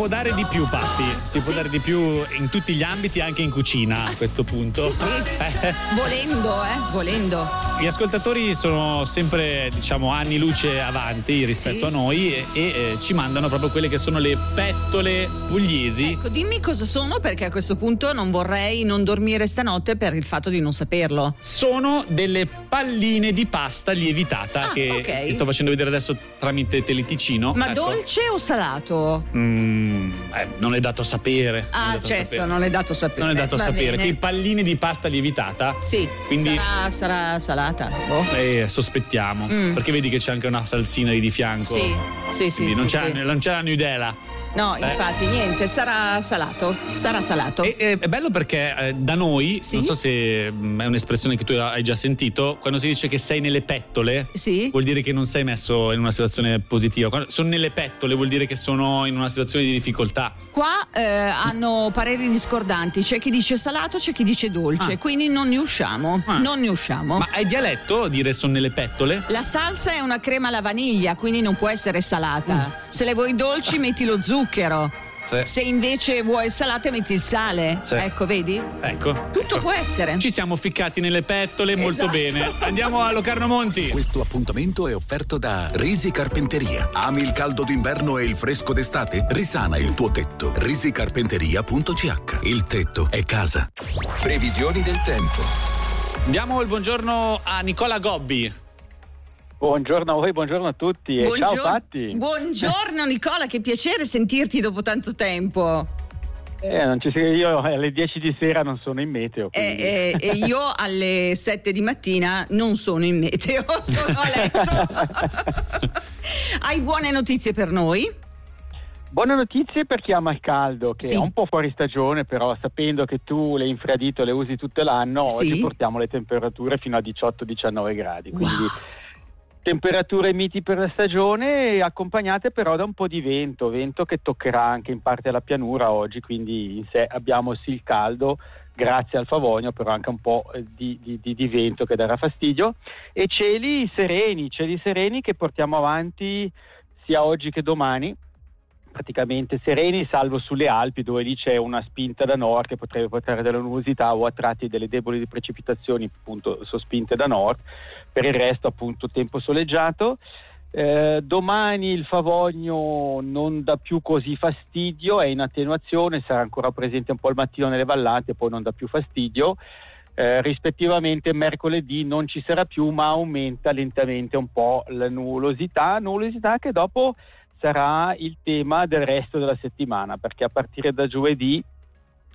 può dare di più, Patti. Si può dare di più in tutti gli ambiti, anche in cucina a questo punto. Sì, sì. Volendo, eh, volendo. Gli ascoltatori sono sempre, diciamo, anni luce avanti rispetto Sì. a noi e, e, eh, ci mandano proprio quelle che sono le pettole pugliesi. Ecco, dimmi cosa sono perché a questo punto non vorrei non dormire stanotte per il fatto di non saperlo. Sono delle palline di pasta lievitata Ah, che ok. ti sto facendo vedere adesso tramite teleticino. Ma Ecco. dolce o salato? Mm, eh, non è dato sapere. Ah, dato certo, sapere. non è dato sapere. Non è dato Va sapere. Che palline di pasta lievitata. Sì, Quindi- sarà, sarà salata. Boh. Eh, sospettiamo. Mm. Perché vedi che c'è anche una salsina lì di fianco. Sì, sì, sì. Quindi sì, non, c'è, sì. non c'è la nudela. No, Eh. infatti, niente, sarà salato. Sarà salato. E- e- è bello perché eh, da noi, Sì? non so se mm, è un'espressione che tu hai già sentito, quando si dice che sei nelle pettole, Sì. vuol dire che non sei messo in una situazione positiva. Quando sono nelle pettole vuol dire che sono in una situazione di difficoltà. Qua eh, hanno pareri discordanti, c'è chi dice salato, c'è chi dice dolce, Ah. quindi non ne usciamo. Ah. Non ne usciamo. Ma è dialetto dire sono nelle pettole? La salsa è una crema alla vaniglia, quindi non può essere salata. Mm. Se le vuoi dolci, metti lo zucchero. Sì. Se invece vuoi salate metti il sale. Sì. Ecco, vedi? Ecco. Tutto può essere. Ci siamo ficcati nelle pettole molto Esatto. bene. Andiamo a Locarno Monti. Questo appuntamento è offerto da Risi Carpenteria. Ami il caldo d'inverno e il fresco d'estate? Risana il tuo tetto. risicarpenteria.ch Il tetto è casa. Previsioni del tempo. Diamo il buongiorno a Nicola Gobbi. Buongiorno a voi, buongiorno a tutti e Buongior- ciao Patti. Buongiorno Nicola, che piacere sentirti dopo tanto tempo. Eh, non ci sei- io alle 10 di sera non sono in meteo. E, quindi- e- e io alle 7 di mattina non sono in meteo, sono a letto. Hai buone notizie per noi? Buone notizie per chi ama il caldo, che Sì. è un po' fuori stagione, però sapendo che tu le infradito le usi tutto l'anno, Sì. oggi portiamo le temperature fino a 18-19 gradi. Quindi temperature miti per la stagione, accompagnate però da un po' di vento, vento che toccherà anche in parte la pianura oggi, quindi in sé abbiamo sì il caldo. Grazie al Favogno, però anche un po' di- di- di vento che darà fastidio. E cieli sereni, cieli sereni che portiamo avanti sia oggi che domani praticamente sereni, salvo sulle Alpi dove lì c'è una spinta da nord che potrebbe portare della nuvosità o a tratti delle deboli precipitazioni appunto sospinte da nord. Per il resto appunto tempo soleggiato. Eh, domani il Favogno non dà più così fastidio, è in attenuazione, sarà ancora presente un po' al mattino nelle vallate, poi non dà più fastidio. Eh, rispettivamente mercoledì non ci sarà più, ma aumenta lentamente un po' la nuvolosità, nuvolosità che dopo sarà il tema del resto della settimana, perché a partire da giovedì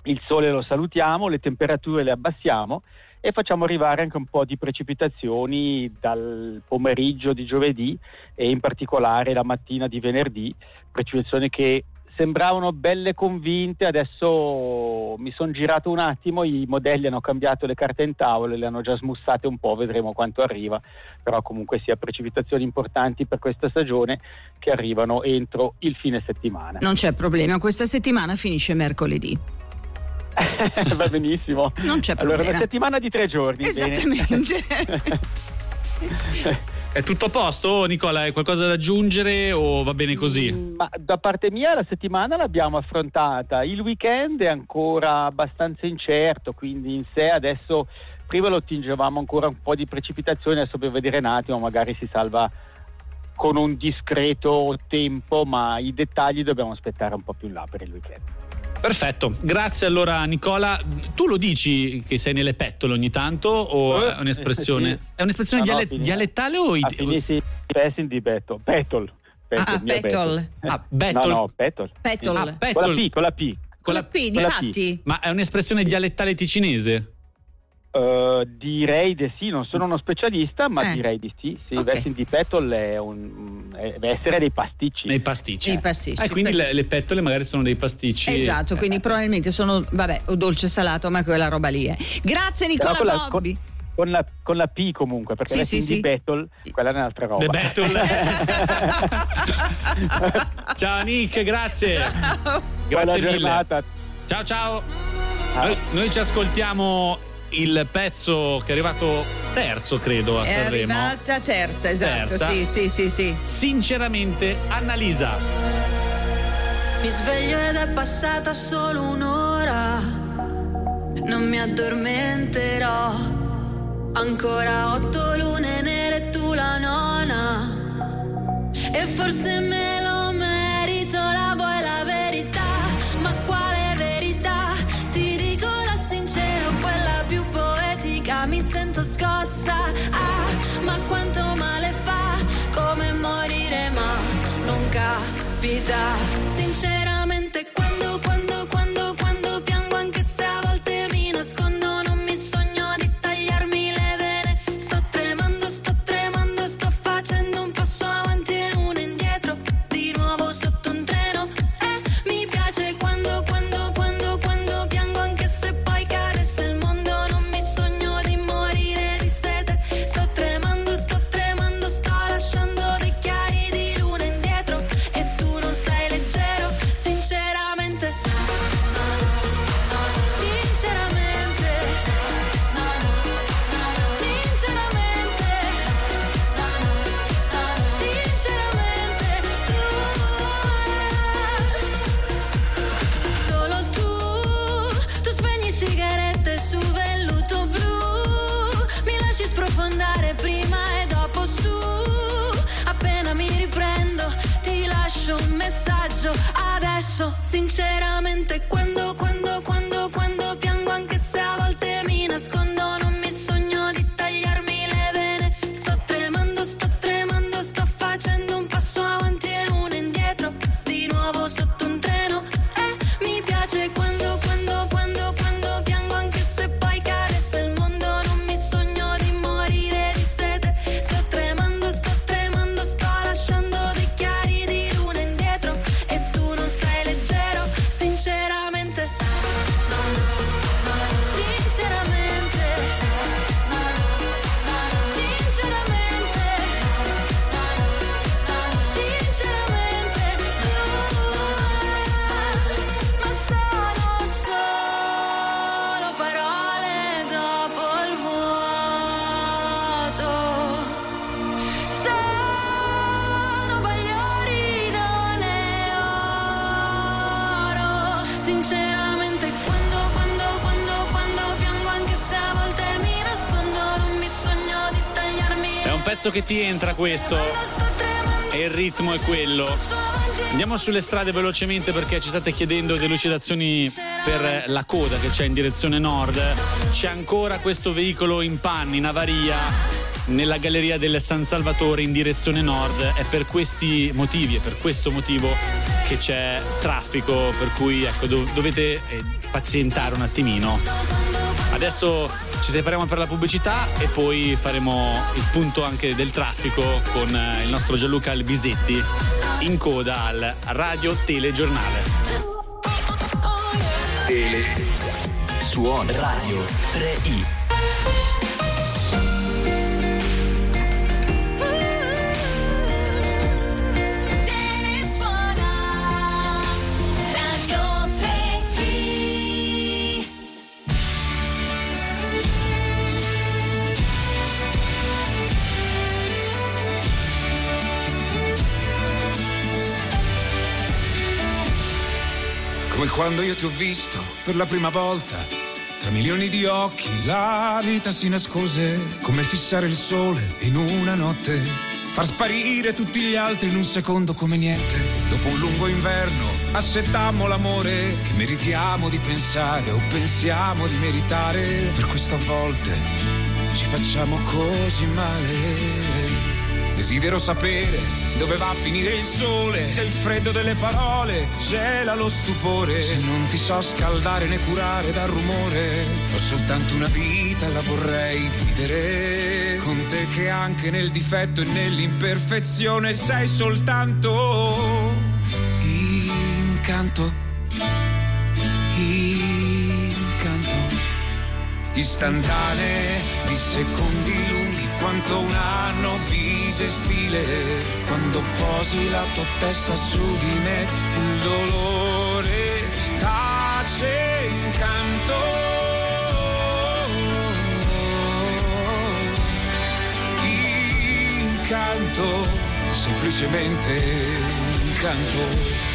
il sole lo salutiamo, le temperature le abbassiamo e facciamo arrivare anche un po' di precipitazioni dal pomeriggio di giovedì e in particolare la mattina di venerdì, precipitazioni che sembravano belle convinte, adesso mi sono girato un attimo, i modelli hanno cambiato le carte in tavola, le hanno già smussate un po', vedremo quanto arriva, però comunque sia precipitazioni importanti per questa stagione che arrivano entro il fine settimana. Non c'è problema, questa settimana finisce mercoledì. Va benissimo. Non c'è Allora, problema. una settimana di tre giorni. Esattamente. È tutto a posto, Nicola? Hai qualcosa da aggiungere o va bene così? Ma da parte mia la settimana l'abbiamo affrontata, il weekend è ancora abbastanza incerto, quindi in sé adesso prima lo attingevamo ancora un po' di precipitazioni, adesso per vedere un attimo magari si salva con un discreto tempo, ma i dettagli dobbiamo aspettare un po' più in là per il weekend. Perfetto, grazie allora Nicola. Tu lo dici che sei nelle pettole ogni tanto o Eh, è un'espressione, sì. è un'espressione No, no, diale- finiamo. dialettale o A id- finirsi passing di Battle. Battle. Ah, mio Battle. Ah, Battle. No, no, Battle. Petrol. Ah, Con la Battle. P, con la P. Con la P, con la P. difatti. Ma è un'espressione dialettale ticinese? Uh, direi di sì, non sono uno specialista, ma Eh. direi di sì. sì Ok. Vesting di Battle è un, è- deve essere dei pasticci. Nei pasticci. I pasticci. Eh, quindi Per- le, le pettole magari sono dei pasticci. Esatto, quindi probabilmente sono, vabbè, o dolce salato, ma quella roba lì è. Grazie Però Nicola con la-. Con la, con la P comunque, perché Sì, sì, di sì. Battle, quella è un'altra roba. The Battle. ciao Nick, grazie. Buona Grazie mille. giornata. Ciao ciao. Noi, noi ci ascoltiamo il pezzo che è arrivato terzo, credo, a È Sanremo. arrivata terza, esatto. Terza. Sì, sì, sì, sì. Sinceramente, Annalisa. Mi sveglio ed è passata solo un'ora. Non mi addormenterò. Ancora otto lune nere e tu la nona. E forse me lo merito, la pezzo che ti entra questo e il ritmo è quello. Andiamo sulle strade velocemente perché ci state chiedendo delucidazioni per la coda che c'è in direzione nord. C'è ancora questo veicolo in panni, in avaria nella galleria del San Salvatore in direzione nord. È per questi motivi, è per questo motivo che c'è traffico, per cui ecco, dov- dovete eh, pazientare un attimino. Adesso ci separiamo per la pubblicità e poi faremo il punto anche del traffico con eh, il nostro Gianluca Albisetti in coda al Radio Telegiornale. Tele. Suona. Radio 3i. Come quando io ti ho visto per la prima volta, tra milioni di occhi la vita si nascose, come fissare il sole in una notte, far sparire tutti gli altri in un secondo come niente. Dopo un lungo inverno accettammo l'amore che meritiamo di pensare o pensiamo di meritare, per questo a volte ci facciamo così male. Desidero sapere dove va a finire il sole, se il freddo delle parole gela lo stupore, se non ti so scaldare né curare dal rumore, ho soltanto una vita, la vorrei dividere. Con te che anche nel difetto e nell'imperfezione sei soltanto incanto, incanto. Istantanee di secondi lunghi quanto un anno bisestile. Quando posi la tua testa su di me il dolore tace incanto incanto semplicemente incanto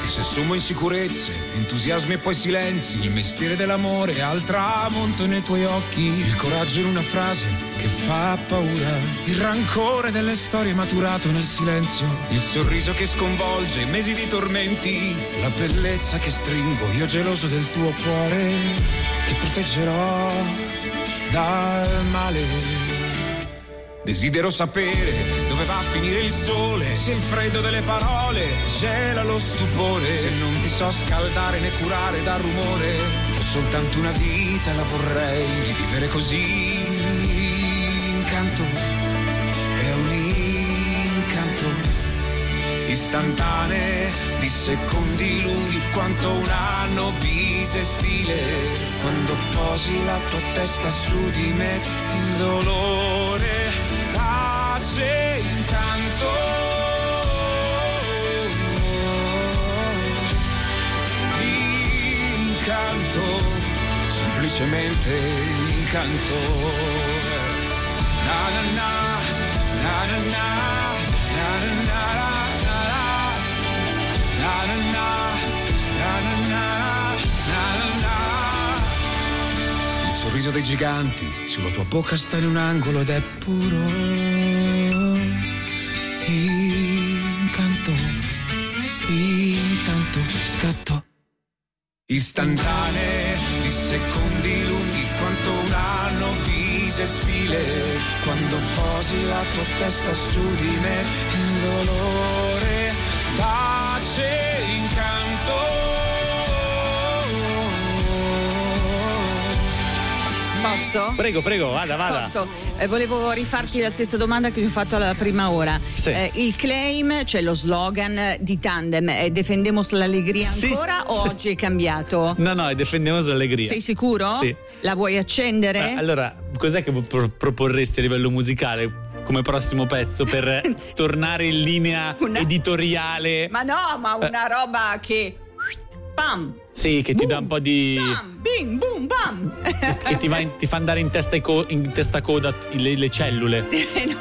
che se sommo insicurezze, entusiasmi e poi silenzi, il mestiere dell'amore al tramonto nei tuoi occhi, il coraggio in una frase che fa paura, il rancore delle storie maturato nel silenzio, il sorriso che sconvolge mesi di tormenti, la bellezza che stringo io geloso del tuo cuore, che proteggerò dal male. Desidero sapere dove va a finire il sole, se il freddo delle parole gela lo stupore, se non ti so scaldare né curare dal rumore, ho soltanto una vita, la vorrei rivivere così. Incanto, è un incanto, istantanee di secondi lunghi quanto un anno bisestile, quando posi la tua testa su di me, il dolore tace incanto. Incanto, semplicemente incanto. Na na na, na na na, na na na, na na na, na na na, na sorriso dei giganti sulla tua bocca sta in un angolo ed è puro incanto, intanto scatto. Istantanee di secondi lunghi quanto un anno bisestile quando posi la tua testa su di me il dolore tace Posso? Prego, prego, vada, vada. Posso? Eh, volevo rifarti la stessa domanda che ti ho fatto alla prima ora. Sì. Eh, il claim, cioè lo slogan di Tandem, è Defendemos l'allegria Sì. ancora o oggi è cambiato? No, no, è Defendemos l'allegria. Sei sicuro? Sì. La vuoi accendere? Eh, allora, cos'è che pro- proporresti a livello musicale come prossimo pezzo per tornare in linea editoriale? Ma no, ma una roba che. Pam! Sì, che ti dà un po' di. Bim, boom, bam. che ti, in- ti fa andare in testa, co- in testa coda le, le cellule.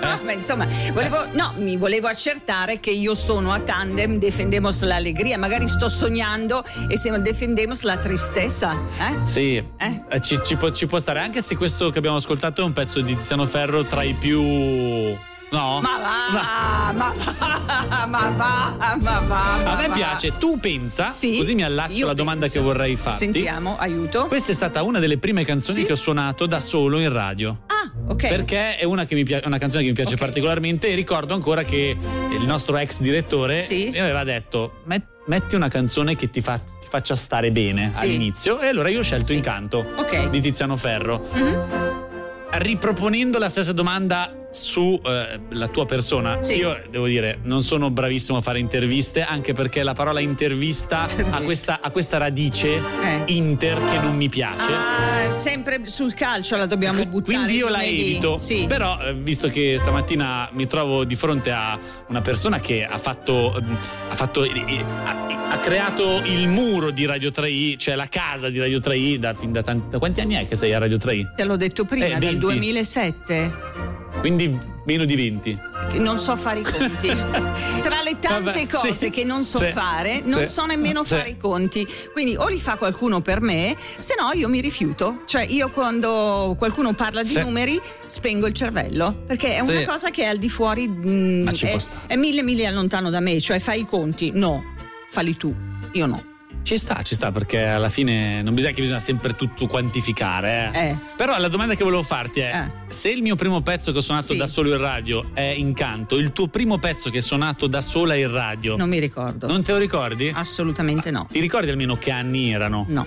no, ma insomma, volevo, no, mi volevo accertare che io sono a tandem, defendemos l'allegria. Magari sto sognando e se defendemos la tristezza. Eh? Sì, eh, ci, ci può, ci può stare, anche se questo che abbiamo ascoltato è un pezzo di Tiziano Ferro tra i più. No? Ma va, ma va, ma va, ma va. A me piace, tu pensa, Sì, così mi allaccio io alla domanda penso. che vorrei farti. Sentiamo, aiuto. Questa è stata una delle prime canzoni Sì? che ho suonato da solo in radio. Ah, ok. Perché è una, che mi pia- una canzone che mi piace particolarmente e ricordo ancora che il nostro ex direttore Sì. mi aveva detto "Met- metti una canzone che ti, fa- ti faccia stare bene Sì. all'inizio e allora io ho scelto Incanto Ok. di Tiziano Ferro. Mhm. Riproponendo la stessa domanda su eh, la tua persona, io devo dire non sono bravissimo a fare interviste anche perché la parola intervista ha questa, ha questa radice Eh. inter che non mi piace. Ah, sempre sul calcio la dobbiamo buttare. Quindi io la evito. Sì. Però, eh, visto che stamattina mi trovo di fronte a una persona che ha fatto. ehm, ha, fatto eh, eh, ha, ha creato il muro di Radio 3i, cioè la casa di Radio 3i da, fin da tanti. Da quanti anni è che sei a Radio 3i? Te l'ho detto prima, Eh, dal 20. 2007. Quindi meno di 20. che Non so fare i conti. Tra le tante Vabbè, cose sì. che non so Sì. fare, non Sì. so nemmeno fare i conti. Quindi o li fa qualcuno per me, se no io mi rifiuto. Cioè io quando qualcuno parla di numeri spengo il cervello, perché è una cosa che è al di fuori, mm, Ma ci è, è mille miglia lontano da me. Cioè fai i conti? No, falli tu, io no. Ci sta, ci sta, perché alla fine non bisogna che bisogna sempre tutto quantificare. Eh. Eh. Però la domanda che volevo farti è: Eh. se il mio primo pezzo che ho suonato Sì. da solo in radio è Incanto, il tuo primo pezzo che hai suonato da sola in radio, Non mi ricordo. non te lo ricordi? Assolutamente no. Ti ricordi almeno che anni erano? No.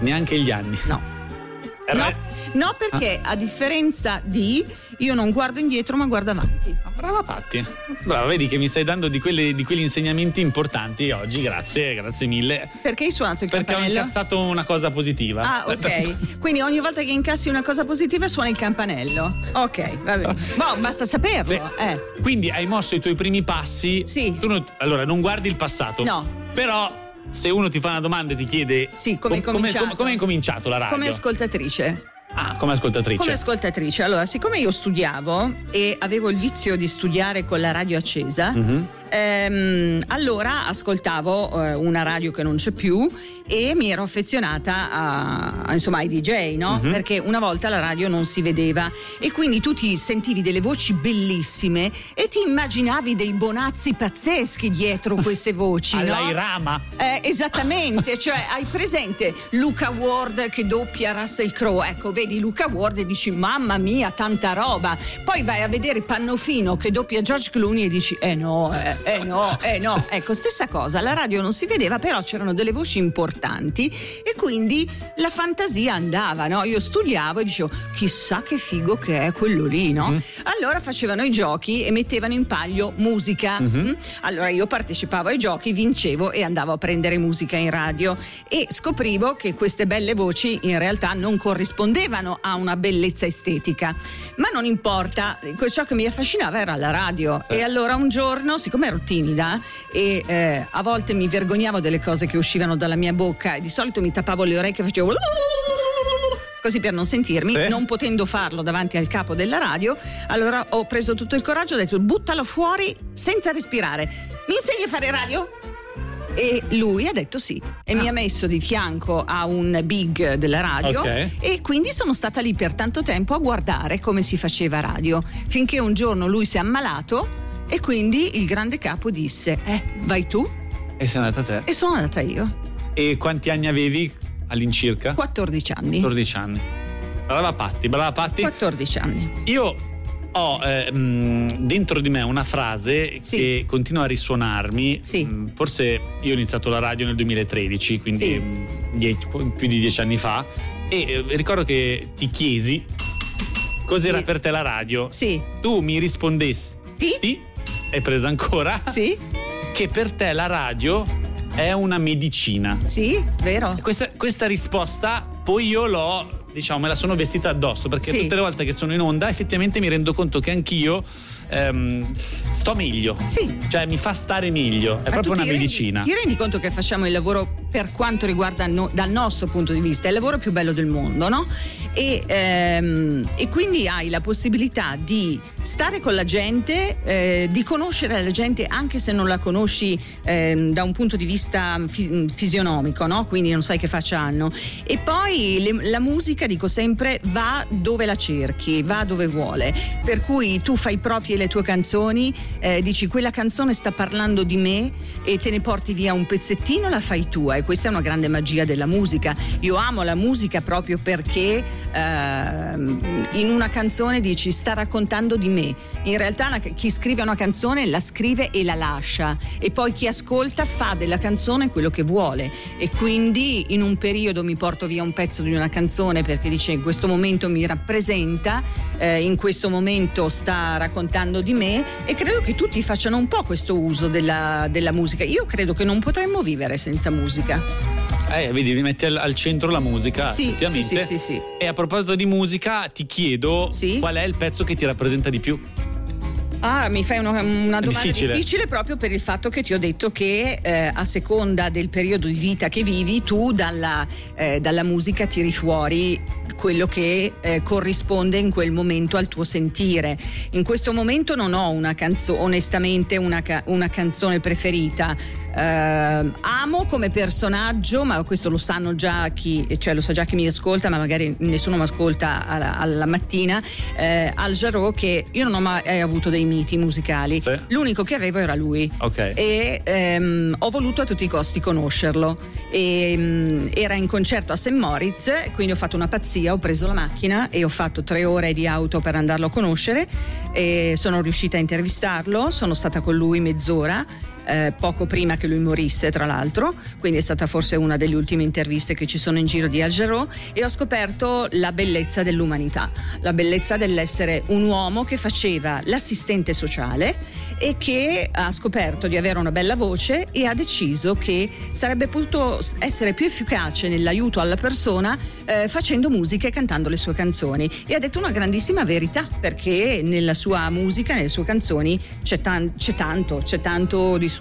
Neanche gli anni. No. No, no, perché Ah. a differenza di io non guardo indietro ma guardo avanti. Brava Patti. Brava, vedi che mi stai dando di, quelle- di quegli insegnamenti importanti oggi, grazie, grazie mille. Perché hai suonato il Perché ho campanello? incassato una cosa positiva. Ah, ok. Quindi ogni volta che incassi una cosa positiva suona il campanello. Ok, va bene. Boh, basta saperlo. Sì. Eh. Quindi hai mosso i tuoi primi passi. Sì. Tu non- allora, non guardi il passato. No. Però, se uno ti fa una domanda e ti chiede. Sì, come hai com- cominciato? la radio? Come ascoltatrice. Ah, come ascoltatrice. Come ascoltatrice. Allora, siccome io studiavo e avevo il vizio di studiare con la radio accesa, Mhm. Ehm, allora ascoltavo eh, una radio che non c'è più e mi ero affezionata a, a, insomma, ai DJ, no? Mhm. Perché una volta la radio non si vedeva e quindi tu ti sentivi delle voci bellissime e ti immaginavi dei bonazzi pazzeschi dietro queste voci, no? Alla Irama. Eh, esattamente, cioè hai presente Luca Ward che doppia Russell Crowe, ecco vedi Luca Ward e dici mamma mia tanta roba, poi vai a vedere Pannofino che doppia George Clooney e dici eh no, eh, eh no, eh no, ecco stessa cosa, la radio non si vedeva però c'erano delle voci importanti e quindi la fantasia andava, no? Io studiavo e dicevo chissà che figo che è quello lì, no? Allora facevano i giochi e mettevano in palio musica. Mhm. mm? Allora io partecipavo ai giochi, vincevo e andavo a prendere musica in radio e scoprivo che queste belle voci in realtà non corrispondevano a una bellezza estetica. Ma non importa, ciò che mi affascinava era la radio. E allora un giorno, siccome ero timida e eh, a volte mi vergognavo delle cose che uscivano dalla mia bocca e di solito mi tappavo le orecchie e facevo così per non sentirmi, Sì. non potendo farlo davanti al capo della radio, allora ho preso tutto il coraggio e ho detto buttalo fuori senza respirare. Mi insegni a fare radio? E lui ha detto sì e mi ha messo di fianco a un big della radio Ok. e quindi sono stata lì per tanto tempo a guardare come si faceva radio, finché un giorno lui si è ammalato e quindi il grande capo disse eh vai tu E sei andata te. e sono andata io, E quanti anni avevi all'incirca? 14 anni. 14 anni. Brava Patti, brava Patti. 14 anni. Io ho eh, mh, dentro di me una frase che continua a risuonarmi. Mm, Forse io ho iniziato la radio nel 2013, quindi Sì. mh, die- più di dieci anni fa. E eh, ricordo che ti chiesi cos'era per te la radio. Sì. Tu mi rispondesti. Hai presa ancora? Sì. Che per te la radio è una medicina. Sì, vero. Questa, questa risposta poi io l'ho, diciamo, me la sono vestita addosso perché Sì. tutte le volte che sono in onda effettivamente mi rendo conto che anch'io ehm, sto meglio. Sì. Cioè mi fa stare meglio. È Ma proprio una ti rendi- medicina. Ti rendi conto che facciamo il lavoro per quanto riguarda no- dal nostro punto di vista è il lavoro più bello del mondo, no? E, ehm, e quindi hai la possibilità di stare con la gente, eh, di conoscere la gente anche se non la conosci ehm, da un punto di vista fi- fisionomico, no? Quindi non sai che faccia hanno. E poi le- la musica, dico sempre, va dove la cerchi, va dove vuole. Per cui tu fai proprie le tue canzoni, eh, dici quella canzone sta parlando di me e te ne porti via un pezzettino, la fai tua e questa è una grande magia della musica. Io amo la musica proprio perché ehm, in una canzone dici sta raccontando di me. In realtà una- chi scrive una canzone la scrive e la lascia e poi chi ascolta fa della canzone quello che vuole e quindi in un periodo mi porto via un pezzo di una canzone perché dice in questo momento mi rappresenta, eh, in questo momento sta raccontando di me e credo che tutti facciano un po' questo uso della, della musica. Io credo che non potremmo vivere senza musica. Eh, vedi, rimetti al, al centro la musica. Sì, sì, sì, sì, sì. E a proposito di musica, ti chiedo qual è il pezzo che ti rappresenta di più? Ah, mi fai una, una domanda difficile. difficile. proprio per il fatto che ti ho detto che eh, a seconda del periodo di vita che vivi, tu dalla, eh, dalla musica tiri fuori quello che eh, corrisponde in quel momento al tuo sentire. In questo momento non ho una canzone, onestamente, una, ca- una canzone preferita. Eh, amo come personaggio, ma questo lo sanno già chi, cioè lo sa già chi mi ascolta, ma magari nessuno mi ascolta alla, alla mattina. Eh, Al Jarreau, che io non ho mai avuto dei miti musicali, l'unico che avevo era lui Ok. e ehm, ho voluto a tutti i costi conoscerlo. E, mm, era in concerto a St. Moritz, quindi ho fatto una pazzia, ho preso la macchina e ho fatto tre ore di auto per andarlo a conoscere e sono riuscita a intervistarlo, sono stata con lui mezz'ora. Eh, poco prima che lui morisse, tra l'altro, quindi è stata forse una delle ultime interviste che ci sono in giro di Al Jarreau e ho scoperto la bellezza dell'umanità, la bellezza dell'essere un uomo che faceva l'assistente sociale e che ha scoperto di avere una bella voce e ha deciso che sarebbe potuto essere più efficace nell'aiuto alla persona eh, facendo musica e cantando le sue canzoni. E ha detto una grandissima verità perché nella sua musica, nelle sue canzoni c'è, tan- c'è tanto, c'è tanto di suo.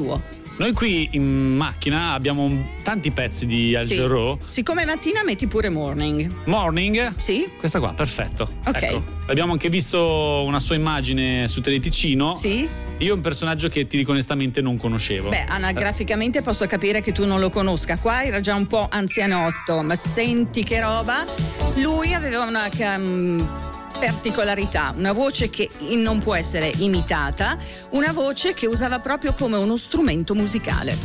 Noi qui in macchina abbiamo tanti pezzi di Al Sì. Jarreau. Siccome mattina metti pure morning. Morning? Sì. Questa qua, perfetto. Ok. Ecco. Abbiamo anche visto una sua immagine su Teleticino. Sì. Io è un personaggio che ti dico onestamente non conoscevo. Beh, anagraficamente posso capire che tu non lo conosca. Qua era già un po' anzianotto, ma senti che roba. Lui aveva una cam- particolarità, una voce che non può essere imitata, una voce che usava proprio come uno strumento musicale.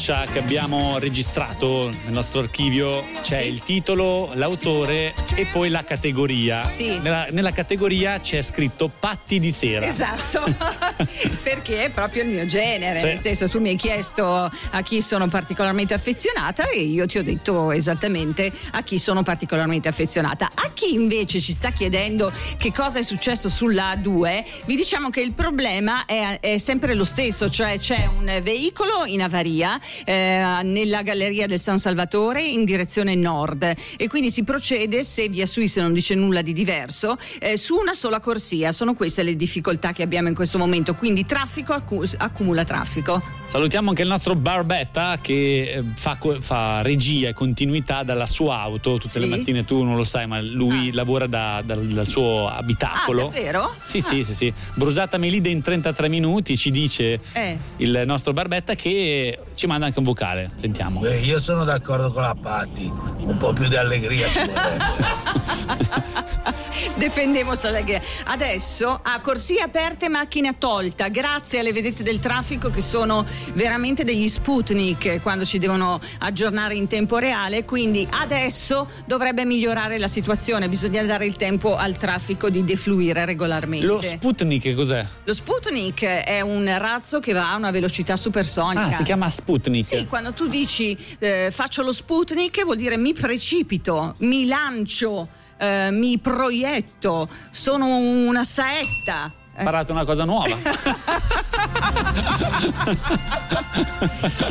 Traccia che abbiamo registrato nel nostro archivio c'è il titolo, l'autore e poi la categoria. Sì. Nella, nella categoria c'è scritto Patti di sera. Esatto, perché è proprio il mio genere, Sì. nel senso tu mi hai chiesto a chi sono particolarmente affezionata e io ti ho detto esattamente a chi sono particolarmente affezionata. Chi invece ci sta chiedendo che cosa è successo sulla A2, vi diciamo che il problema è, è sempre lo stesso, cioè c'è un veicolo in avaria eh, nella galleria del San Salvatore in direzione nord e quindi si procede, se via Suisse non dice nulla di diverso, eh, su una sola corsia. Sono queste le difficoltà che abbiamo in questo momento, quindi traffico accu- accumula traffico. Salutiamo anche il nostro Barbetta che eh, fa, fa regia e continuità dalla sua auto. Tutte le Sì? mattine tu non lo sai, ma lui lavora da- dal, dal suo abitacolo. Ah, davvero? Sì, sì, sì, sì. Brusata Melide in 33 minuti ci dice Eh. il nostro Barbetta che ci manda anche un vocale. Sentiamo. Beh, io sono d'accordo con la Patti, un po' più di allegria ci. Defendevo sta legge. Adesso a corsie aperte, macchina tolta, grazie alle vedette del traffico che sono veramente degli Sputnik quando ci devono aggiornare in tempo reale. Quindi adesso dovrebbe migliorare la situazione. Bisogna dare il tempo al traffico di defluire regolarmente. Lo Sputnik cos'è? Lo Sputnik è un razzo che va a una velocità supersonica. Ah, si chiama Sputnik. Sì, quando tu dici eh, faccio lo Sputnik vuol dire mi precipito, mi lancio, eh, mi proietto, sono una saetta. Ho imparato una cosa nuova.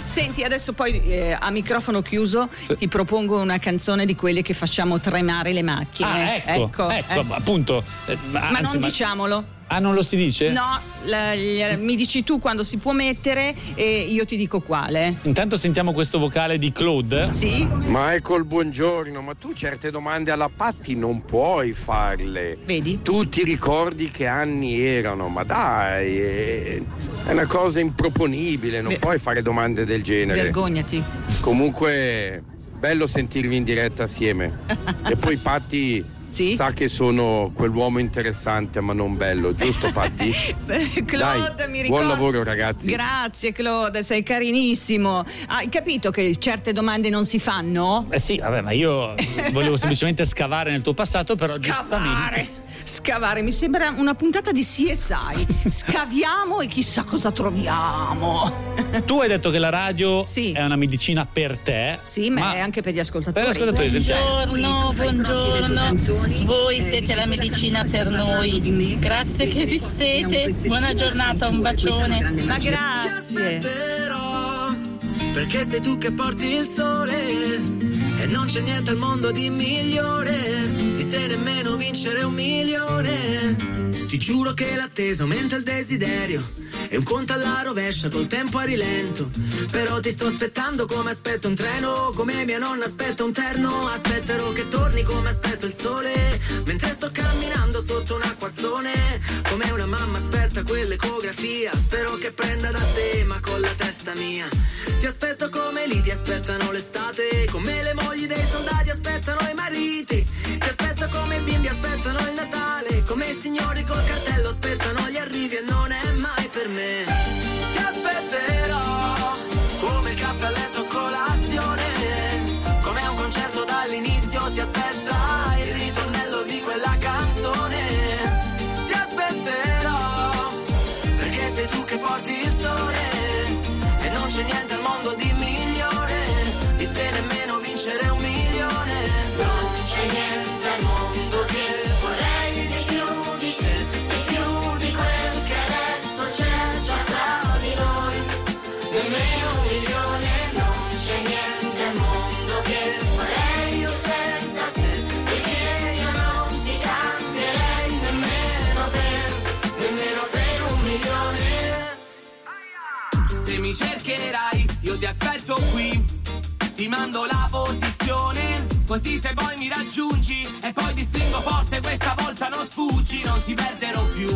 Senti, adesso poi eh, a microfono chiuso ti propongo una canzone di quelle che facciamo tremare le macchine. Ah, ecco, ecco, eh. appunto. Eh, Ma anzi, non diciamolo. Ah, non lo si dice? No, la- gli- mi dici tu quando si può mettere e io ti dico quale. Intanto sentiamo questo vocale di Claude. Sì. Michael, buongiorno, ma tu certe domande alla Patti non puoi farle. Vedi? Tu ti ricordi che anni erano, ma dai, è è una cosa improponibile, non puoi fare domande del genere. Vergognati. Comunque, bello sentirvi in diretta assieme. e poi Patti sa che sono quell'uomo interessante ma non bello, giusto Patti? Claude, Dai, mi ricordo. buon lavoro ragazzi. Grazie Claude, sei carinissimo. Hai capito che certe domande non si fanno? Eh sì, vabbè, ma io volevo semplicemente scavare nel tuo passato, però giustamente. Scavare, mi sembra una puntata di CSI. Scaviamo e chissà cosa troviamo. Tu hai detto che la radio è una medicina per te. Sì, ma, è anche per gli ascoltatori. Per gli ascoltatori. Buongiorno, buongiorno. Voi siete la medicina per noi. Grazie che esistete. Buona giornata, un bacione. Ma aspetterò, perché sei tu che porti il sole e non c'è niente al mondo di migliore di te nemmeno vincere un milione. Ti giuro che l'attesa aumenta il desiderio e un conto alla rovescia col tempo a rilento. Però ti sto aspettando come aspetto un treno, come mia nonna aspetta un terno. Aspetterò che torni come aspetto il sole, mentre sto camminando sotto un acquazzone. Come una mamma aspetta quell'ecografia. Spero che prenda da te, ma con la testa mia. Ti aspetto come lì ti aspettano l'estate, come le qui. Ti mando la posizione, così se poi mi raggiungi e poi ti stringo forte, questa volta non sfuggi, non ti perderò più.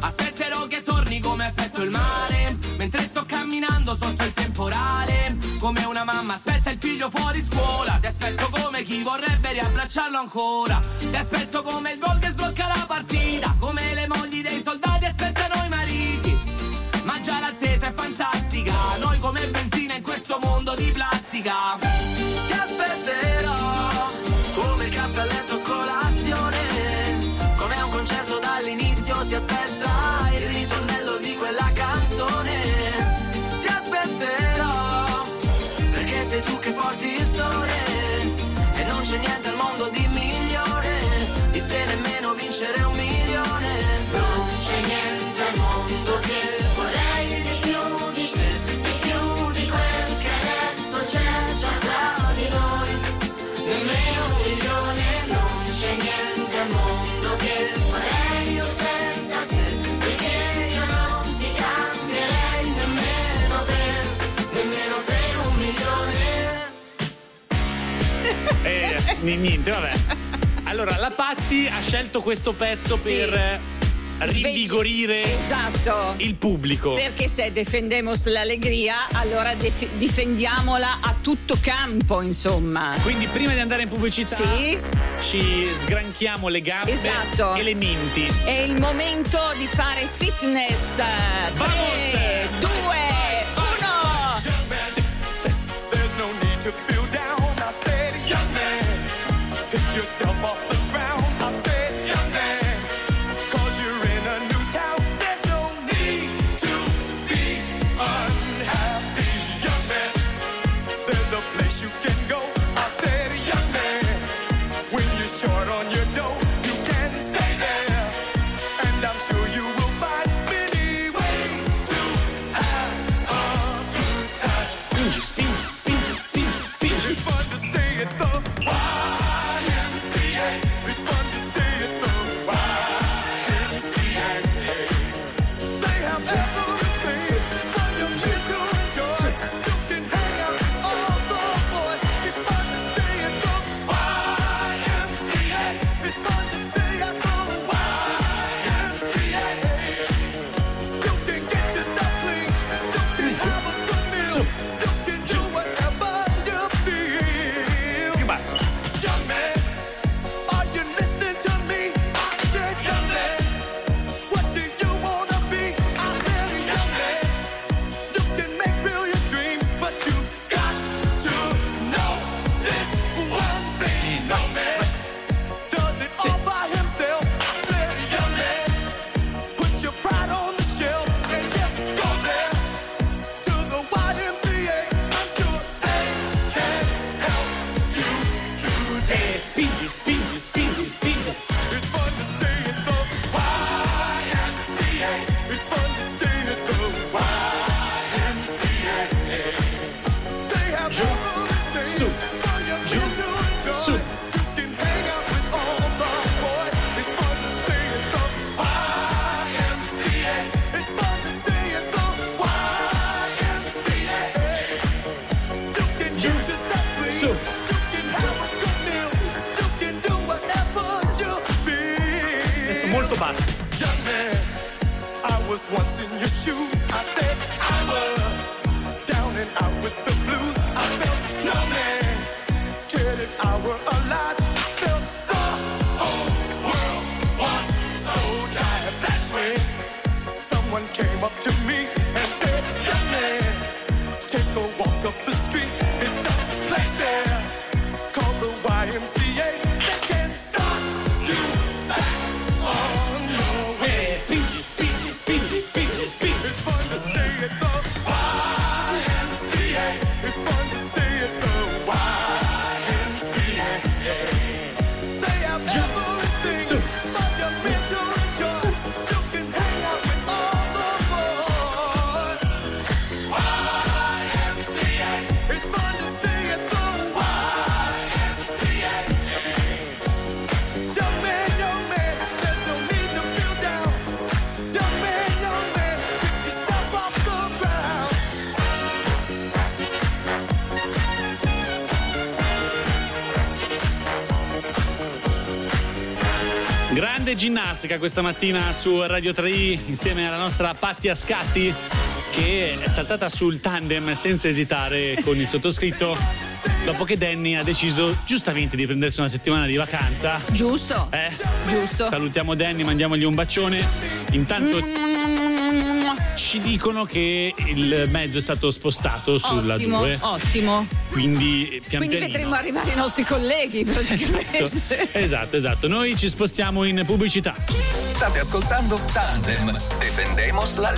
Aspetterò che torni come aspetto il mare, mentre sto camminando sotto il temporale. Come una mamma aspetta il figlio fuori scuola, ti aspetto come chi vorrebbe riabbracciarlo ancora. Ti aspetto come il gol che sblocca la partita, come mondo di plastica. Ti aspetterò come il caffè a letto colazione, come un concerto dall'inizio si aspetta il ritornello di quella canzone. Ti aspetterò perché sei tu che porti il sole e non c'è niente al mondo niente, vabbè. Allora, la Patti ha scelto questo pezzo sì. per rivigorire esatto. il pubblico. Perché se defendemos l'allegria, allora def- difendiamola a tutto campo, insomma. Quindi prima di andare in pubblicità sì. ci sgranchiamo le gambe esatto. e le menti. È il momento di fare fitness. 3, 2, 1. To feel down, I said young man. pick yourself off the classica questa mattina su Radio 3 insieme alla nostra Patti Ascatti che è saltata sul tandem senza esitare con il sottoscritto dopo che Danny ha deciso giustamente di prendersi una settimana di vacanza. Giusto. Eh? Giusto. Salutiamo Danny, mandiamogli un bacione. Intanto... Mm ci dicono che il mezzo è stato spostato sulla Ottimo, 2. ottimo. Quindi pian Quindi pianino. vedremo arrivare i nostri colleghi praticamente. Esatto, esatto. Noi ci spostiamo in pubblicità. State ascoltando Tandem. Defendemos la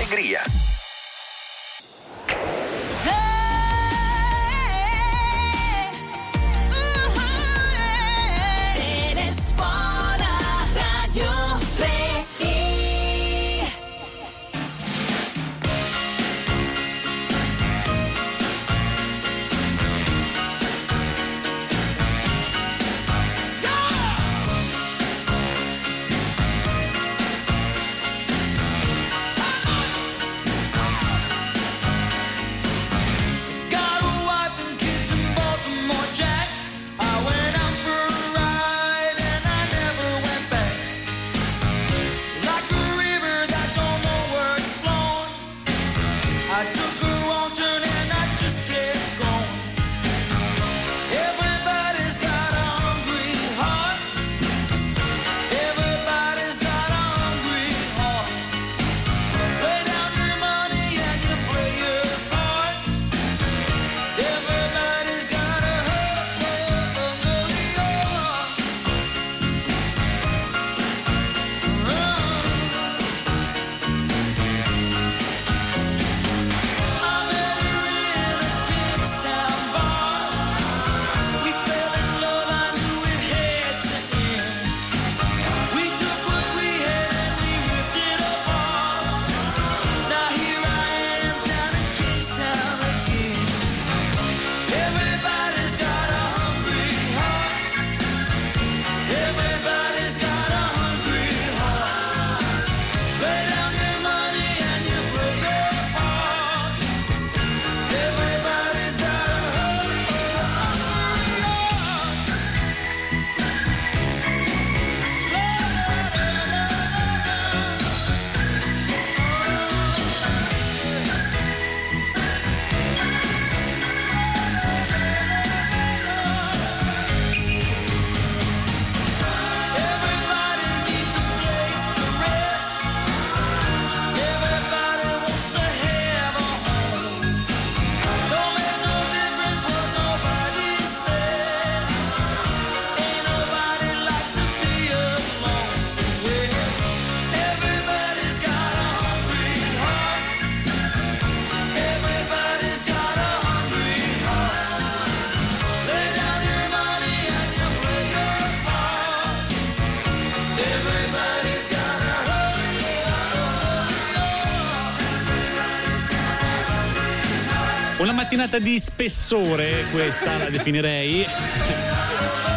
Una mattinata di spessore, questa la definirei.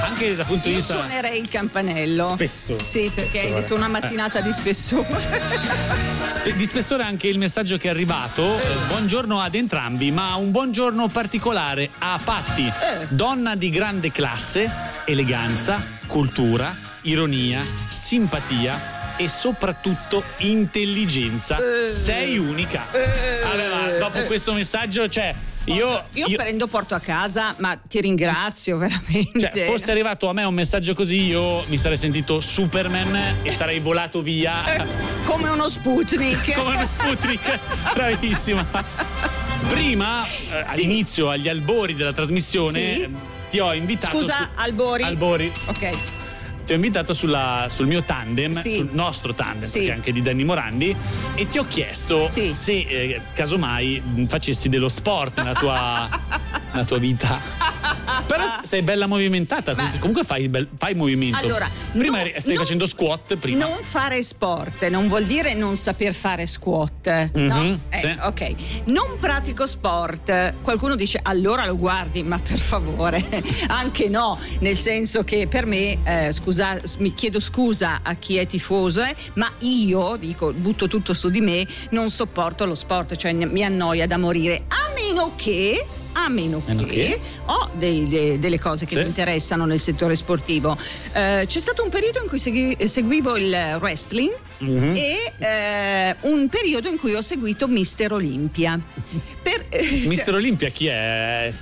Anche dal punto di vista. suonerei il campanello. Spesso. Sì, perché hai Spessore. detto una mattinata di spessore. Spe- di spessore anche il messaggio che è arrivato. Eh, Buongiorno ad entrambi, ma un buongiorno particolare a Patti, donna di grande classe, eleganza, cultura, ironia, simpatia e soprattutto intelligenza. Sei unica. Vabbè, ma dopo questo messaggio, cioè, io. Io, prendo porto a casa, ma ti ringrazio veramente. Cioè, fosse arrivato a me un messaggio così, io mi sarei sentito Superman e sarei volato via. Come uno Sputnik. Come uno Sputnik, bravissima. Prima, eh, all'inizio, agli albori della trasmissione, Sì. ti ho invitato. Scusa, su- Albori. Albori. Ok. Ti ho invitato sulla- sul mio tandem, Sì. sul nostro tandem, Sì. perché anche di Danny Morandi, e ti ho chiesto se eh, casomai mh, facessi dello sport nella tua, nella tua vita. Però sei bella movimentata, comunque fai, bel- fai movimento. Allora, prima non- stai facendo squat prima. Non fare sport non vuol dire non saper fare squat, no? Mhm, Eh, sì. Ok. Non pratico sport. Qualcuno dice allora lo guardi, ma per favore, anche no, nel senso che per me, eh, scusa, mi chiedo scusa a chi è tifoso, eh, ma io, dico, butto tutto su di me, non sopporto lo sport, cioè mi annoia da morire, a meno che a meno che, che? ho dei- de- delle cose che Sì. mi interessano nel settore sportivo. Eh, c'è stato un periodo in cui segui- seguivo il wrestling Mhm. e eh, un periodo in cui ho seguito Mister Olimpia. Per, eh, Mister Olimpia chi è?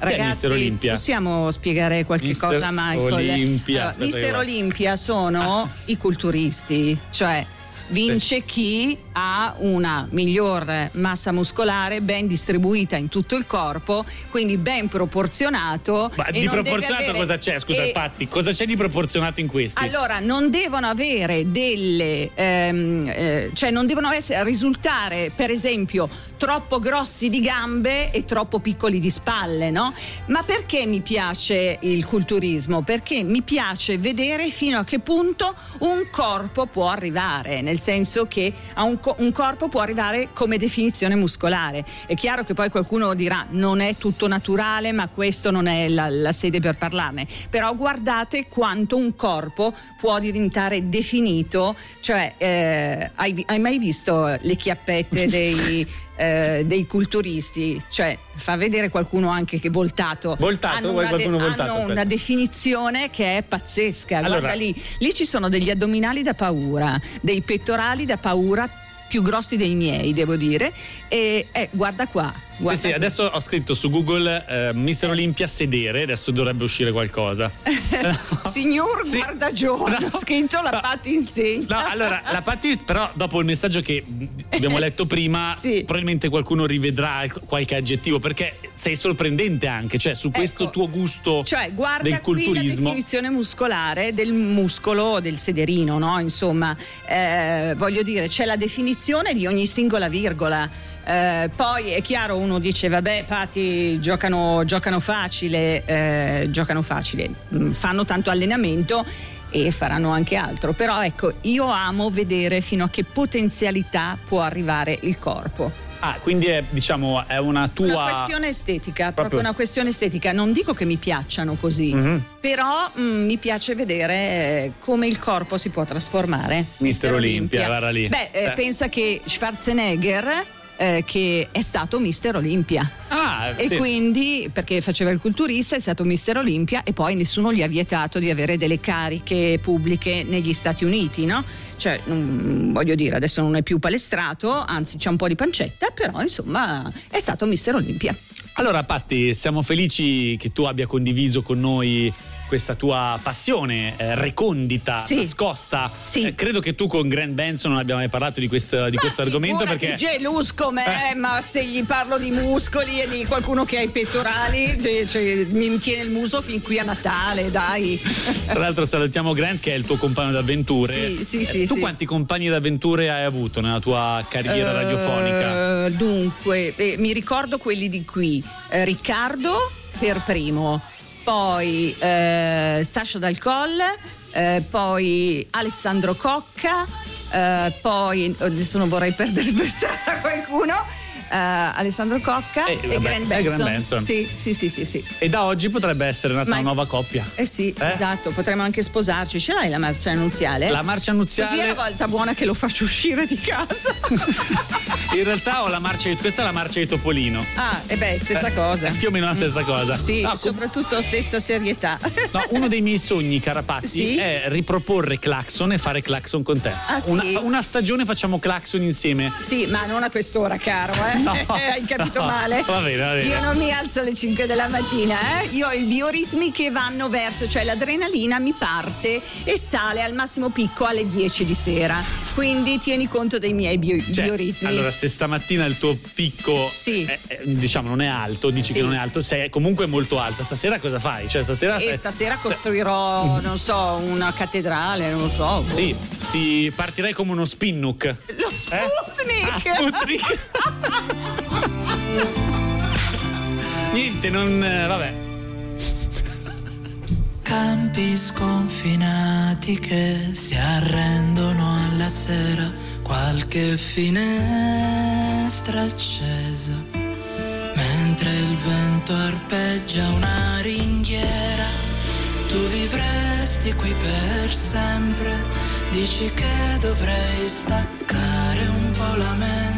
Ragazzi, Mister Olimpia? possiamo spiegare qualche Mister cosa a Michael? Olimpia, Allora, Mister. Olimpia sono i culturisti, cioè vince chi ha una miglior massa muscolare ben distribuita in tutto il corpo, quindi ben proporzionato. Ma di proporzionato avere- cosa c'è? Scusa, e- Patti, cosa c'è di proporzionato in questi? allora, non devono avere delle, ehm, eh, cioè non devono essere, risultare, per esempio, troppo grossi di gambe e troppo piccoli di spalle, no? Ma perché mi piace il culturismo? Perché mi piace vedere fino a che punto un corpo può arrivare, nel senso che a un, co- un corpo può arrivare come definizione muscolare. È chiaro che poi qualcuno dirà non è tutto naturale, ma questo non è la, la sede per parlarne. Però guardate quanto un corpo può diventare definito, cioè eh, hai, hai mai visto le chiappette dei, eh, dei culturisti? Cioè fa vedere qualcuno anche che voltato. Voltato? hanno una, de- qualcuno voltato? hanno una definizione che è pazzesca. Allora- Guarda lì, lì ci sono degli addominali da paura, dei pettorali da paura più grossi dei miei, devo dire. E eh, guarda qua. Sì, Guarda sì, adesso ho scritto su Google eh, Mister Olympia sedere, adesso dovrebbe uscire qualcosa. Signor Guardagione, ho scritto la Patti insegna. No, allora, la Patti, però dopo il messaggio che abbiamo letto prima, probabilmente qualcuno rivedrà qualche aggettivo, perché sei sorprendente anche, cioè su questo tuo gusto Cioè, guarda del qui la culturismo. definizione muscolare del muscolo del sederino, no? Insomma, eh, voglio dire, c'è la definizione di ogni singola virgola. Eh, poi è chiaro, uno dice, vabbè, Pati giocano, giocano facile, eh, giocano facile, mm, fanno tanto allenamento e faranno anche altro. Però ecco, io amo vedere fino a che potenzialità può arrivare il corpo. Ah, quindi è, diciamo, è una tua... Una questione estetica, proprio, Proprio- una questione estetica. Non dico che mi piacciono così, Mhm. però mm, mi piace vedere eh, come il corpo si può trasformare. Mister Olimpia, guarda lì. Beh, eh, Eh. pensa che Schwarzenegger, eh, che è stato Mister Olimpia. Ah, E sì. quindi, perché faceva il culturista, è stato Mister Olimpia e poi nessuno gli ha vietato di avere delle cariche pubbliche negli Stati Uniti, no? Cioè, mm, voglio dire, adesso non è più palestrato, anzi c'è un po' di pancetta, però insomma è stato Mister Olimpia. Allora, Patti, siamo felici che tu abbia condiviso con noi questa tua passione eh, recondita, Sì. nascosta. Eh, credo che tu con Grant Benson non abbiamo mai parlato di, questo- di questo argomento perché gelus com'è, ma se gli parlo di muscoli e di qualcuno che ha i pettorali, cioè, cioè, mi tiene il muso fin qui a Natale, dai. tra l'altro salutiamo Grant che è il tuo compagno d'avventure. Sì, sì, Eh, sì, tu sì. quanti compagni d'avventure hai avuto nella tua carriera Eh, radiofonica? Dunque, eh, mi ricordo quelli di qui. Eh, Riccardo per primo, poi eh, Sasha Dal Colle, eh, poi Alessandro Cocca, eh, poi adesso non vorrei perdere per strada qualcuno. Eh, Alessandro Cocca Eh, e e Benson. Grant Benson. Sì, sì, sì, sì, sì. E da oggi potrebbe essere nata una nuova coppia. Eh sì, esatto, potremmo anche sposarci. Ce l'hai la marcia nuziale? La marcia nuziale- Così è la volta buona che lo faccio uscire di casa. In realtà ho la marcia di questa è la marcia di Topolino. Ah, e beh, stessa Eh, cosa. Più o meno la stessa cosa. Sì, soprattutto stessa serietà. no, uno dei miei sogni, Carapatti, è riproporre Claxon e fare Claxon con te. Ah, sì? una, una stagione facciamo Claxon insieme. Sì, ma non a quest'ora, caro, eh? No, Hai capito no, male? va bene, va bene. Io non mi alzo alle 5 della mattina, eh? Io ho i bioritmi che vanno verso, cioè l'adrenalina mi parte e sale al massimo picco alle 10 di sera. Quindi tieni conto dei miei bio- Cioè, bioritmi. Allora, se stamattina il tuo picco è- è- diciamo non è alto, dici Sì. che non è alto, sei comunque molto alta. Stasera cosa fai? Cioè, stasera E stai- stasera costruirò, non so, una cattedrale, non lo so. Sì, ti partirei come uno spinnook. Lo Sputnik! Ah, Sputnik! Niente, non. eh, vabbè. Campi sconfinati che si arrendono alla sera, qualche finestra accesa, mentre il vento arpeggia una ringhiera, tu vivresti qui per sempre, dici che dovrei staccare un po' la mente,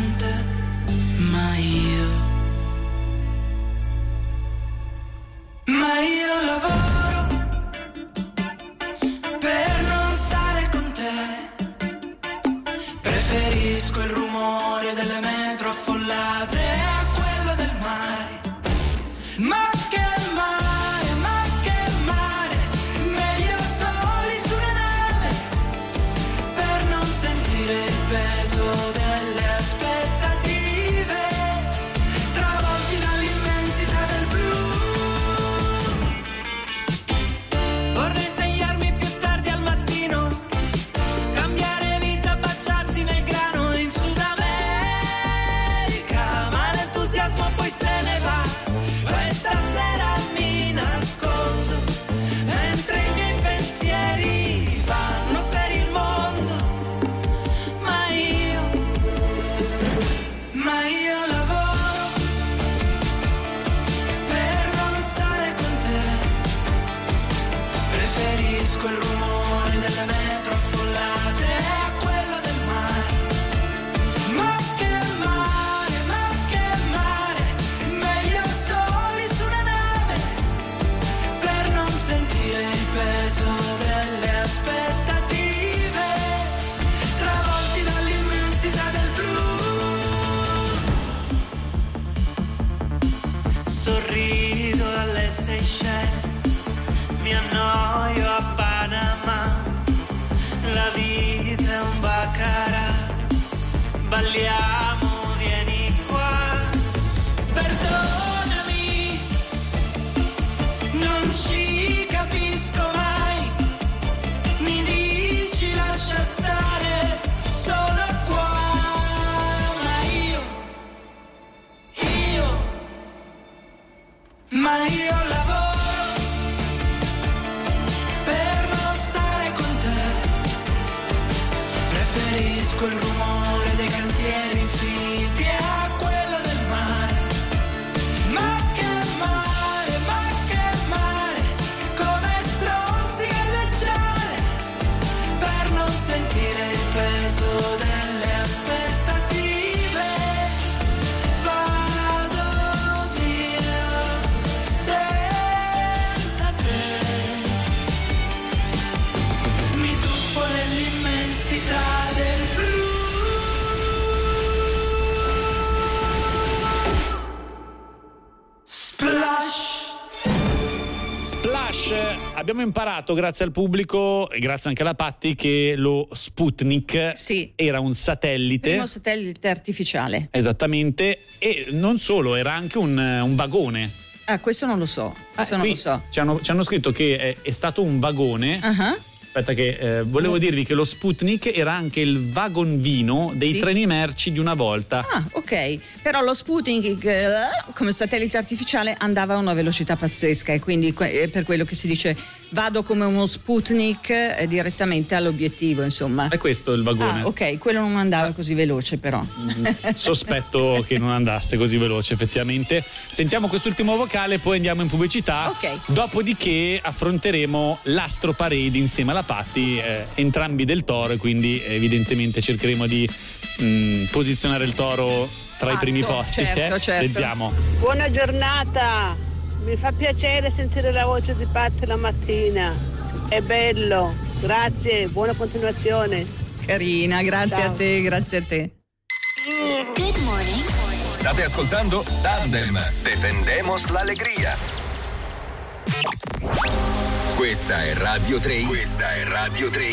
abbiamo imparato grazie al pubblico e grazie anche alla Patti che lo Sputnik era un satellite. Primo satellite artificiale. Esattamente, e non solo, era anche un, un vagone. Ah, questo non lo so. Questo non lo so. Ci hanno, ci hanno scritto che è, è stato un vagone. Ah, Aspetta, che eh, volevo dirvi che lo Sputnik era anche il vagon vino dei Sì. treni merci di una volta. Ah, ok. Però lo Sputnik eh, come satellite artificiale andava a una velocità pazzesca e quindi è per quello che si dice vado come uno Sputnik eh, direttamente all'obiettivo, insomma. È questo il vagone. Ah, ok, quello non andava così veloce però. Sospetto che non andasse così veloce, effettivamente. Sentiamo quest'ultimo vocale, poi andiamo in pubblicità. Ok. Dopodiché affronteremo l'Astro Parade insieme alla Patti, eh, entrambi del toro, quindi evidentemente cercheremo di mm, posizionare il toro tra i primi posti. certo, eh. certo. Vediamo. Buona giornata, mi fa piacere sentire la voce di Patti la mattina. È bello, grazie, buona continuazione. Carina, grazie Ciao. a te, grazie a te. Good morning. State ascoltando Tandem. Defendemos la alegría. Questa è Radio 3. Questa è Radio 3.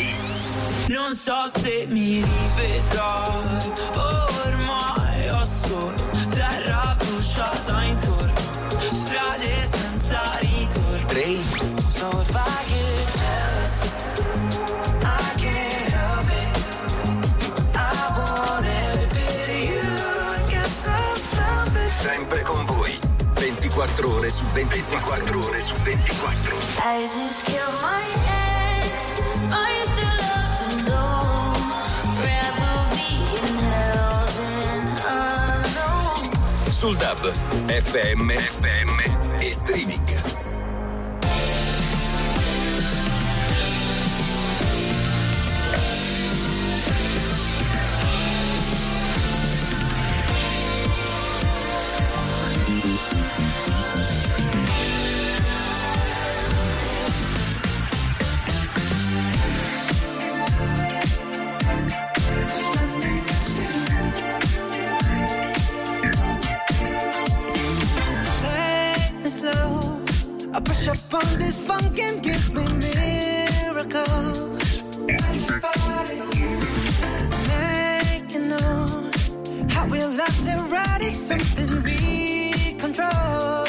Non so se mi rivedrai, ormai ho solo terra bruciata intorno, Sempre con voi. 24 ore su 24. ore su 24. I just killed my Sul DAB, FM, FM e streaming. I push up on this funk and give me miracles. You know how we love to ride is something we control.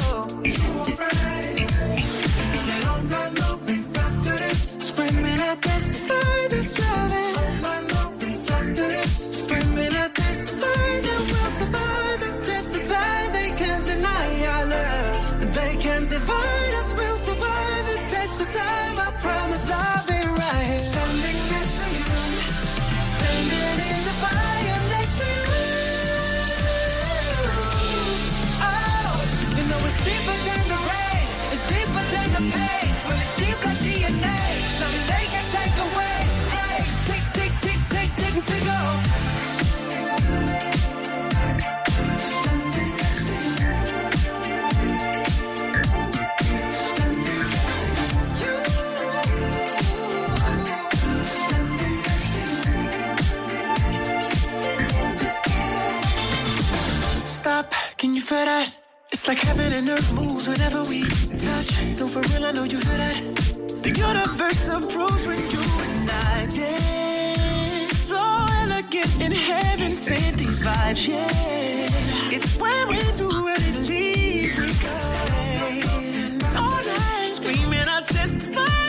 Testify this loving. Screaming, I testify that we'll survive the test of time. They can't deny our love. They can't divide It's like heaven and earth moves whenever we touch. No, for real, I know you feel that. The universe approves when you and I dance. So elegant in heaven, sent these vibes, yeah. It's when we're too ready to leave. We go all night, screaming, I testify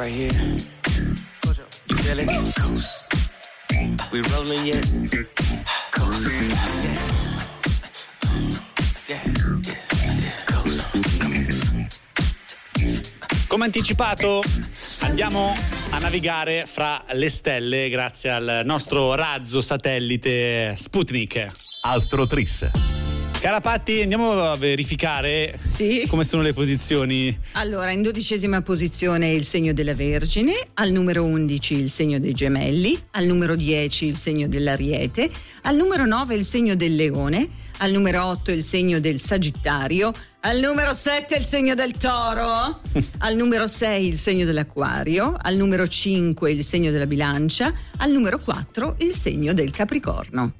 right here. You feel it? Coast. We rolling yet? Coast. Yeah. Yeah. Yeah. Coast. Come anticipato, andiamo a navigare fra le stelle grazie al nostro razzo satellite Sputnik. Astro Tris. Cara Patti, andiamo a verificare come sono le posizioni. Allora, in dodicesima posizione il segno della Vergine, al numero 11 il segno dei Gemelli, al numero 10 il segno dell'Ariete, al numero 9 il segno del Leone, al numero 8 il segno del Sagittario, al numero 7 il segno del Toro, al numero 6 il segno dell'Acquario, al numero 5 il segno della Bilancia, al numero 4 il segno del Capricorno.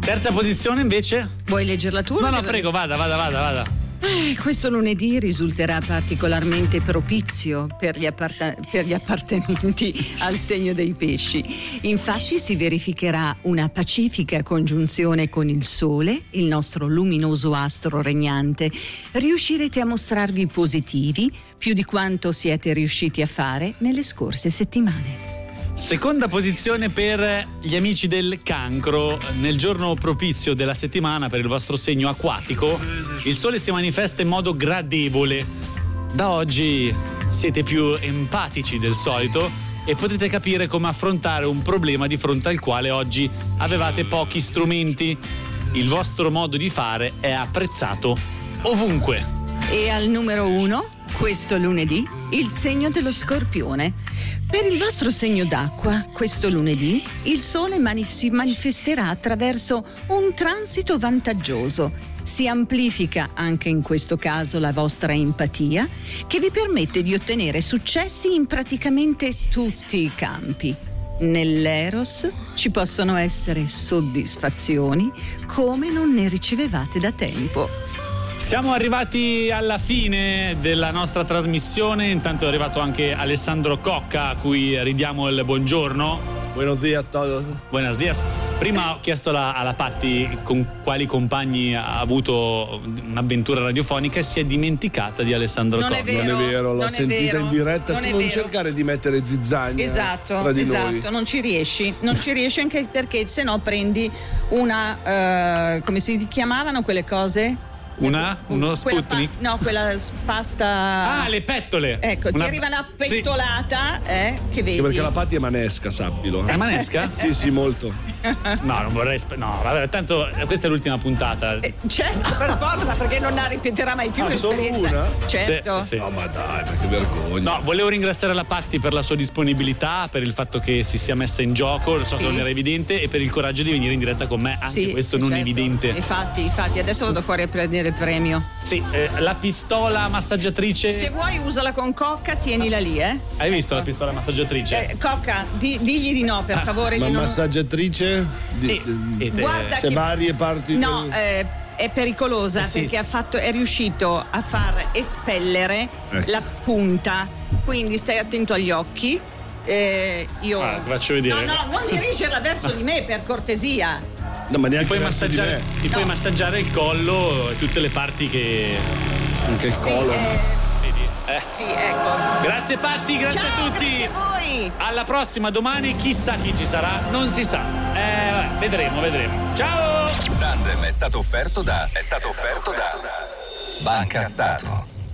Terza posizione invece? Vuoi leggerla tu? No, no, prego, vada, vada, vada, vada. Eh, questo lunedì risulterà particolarmente propizio per gli, apparta- per gli appartenenti al segno dei pesci. Infatti si verificherà una pacifica congiunzione con il Sole, il nostro luminoso astro regnante. Riuscirete a mostrarvi positivi più di quanto siete riusciti a fare nelle scorse settimane. Seconda posizione per gli amici del cancro. Nel giorno propizio della settimana per il vostro segno acquatico, il sole si manifesta in modo gradevole. Da oggi siete più empatici del solito e potete capire come affrontare un problema di fronte al quale oggi avevate pochi strumenti. Il vostro modo di fare è apprezzato ovunque. E al numero uno, questo lunedì, il segno dello scorpione. Per il vostro segno d'acqua, questo lunedì, il sole mani- si manifesterà attraverso un transito vantaggioso. Si amplifica anche in questo caso la vostra empatia, che vi permette di ottenere successi in praticamente tutti i campi. Nell'Eros ci possono essere soddisfazioni come non ne ricevevate da tempo. Siamo arrivati alla fine della nostra trasmissione, intanto è arrivato anche Alessandro Cocca a cui ridiamo il buongiorno. Buenos días a todos. Buenos días. Prima ho chiesto alla, alla Patti con quali compagni ha avuto un'avventura radiofonica e si è dimenticata di Alessandro Non è Cocca. vero, non è vero, l'ho non è sentita vero, in diretta. non tu è non vero. cercare di mettere zizzagna Esatto, tra di esatto, noi. non ci riesci, non ci riesci anche perché se no prendi una, eh, come si chiamavano quelle cose? Una? Uno Quella pa- Sputnik? no, quella pasta... Ah, le pettole! Ecco, ti Una- arriva una pettolata, eh, che vedi. Perché la Patti è manesca, sappilo. È manesca? sì, sì, molto. No, non vorrei. sp- no, vabbè, tanto eh, questa è l'ultima puntata. Certo, per forza, perché non la ripeterà mai più Ah, solo l'esperienza. una? Certo. Sì, sì, sì. No, ma dai, ma che vergogna. No, volevo ringraziare la Patti per la sua disponibilità, per il fatto che si sia messa in gioco, so Sì. che non era evidente, e per il coraggio di venire in diretta con me, anche Sì, questo non certo. evidente. Infatti, infatti, adesso vado fuori a prendere il premio. Sì, eh, la pistola massaggiatrice. Se vuoi usala con cocca, tienila lì, eh. Hai visto la pistola massaggiatrice? Eh, cocca, di- digli di no, per Ah, favore. Ma di non... massaggiatrice? Di- Guarda c'è che- varie parti No, del- eh, è pericolosa Eh sì. perché ha fatto- è riuscito a far espellere Ecco. la punta quindi stai attento agli occhi. Eh, io. Ah, ti faccio vedere. No, no, non dirigerla verso di me per cortesia. No, ma Ti neanche puoi, massaggiare, ti puoi massaggiare il collo e tutte le parti che. Anche il Sì, collo. eh, Vedi? Eh. sì, ecco. Grazie Patti, grazie Ciao, a tutti. grazie a voi. Alla prossima domani, chissà chi ci sarà, non si sa. Eh, vabbè, vedremo, vedremo. Ciao! Tandem è stato offerto da. È stato offerto da. Banca Stato.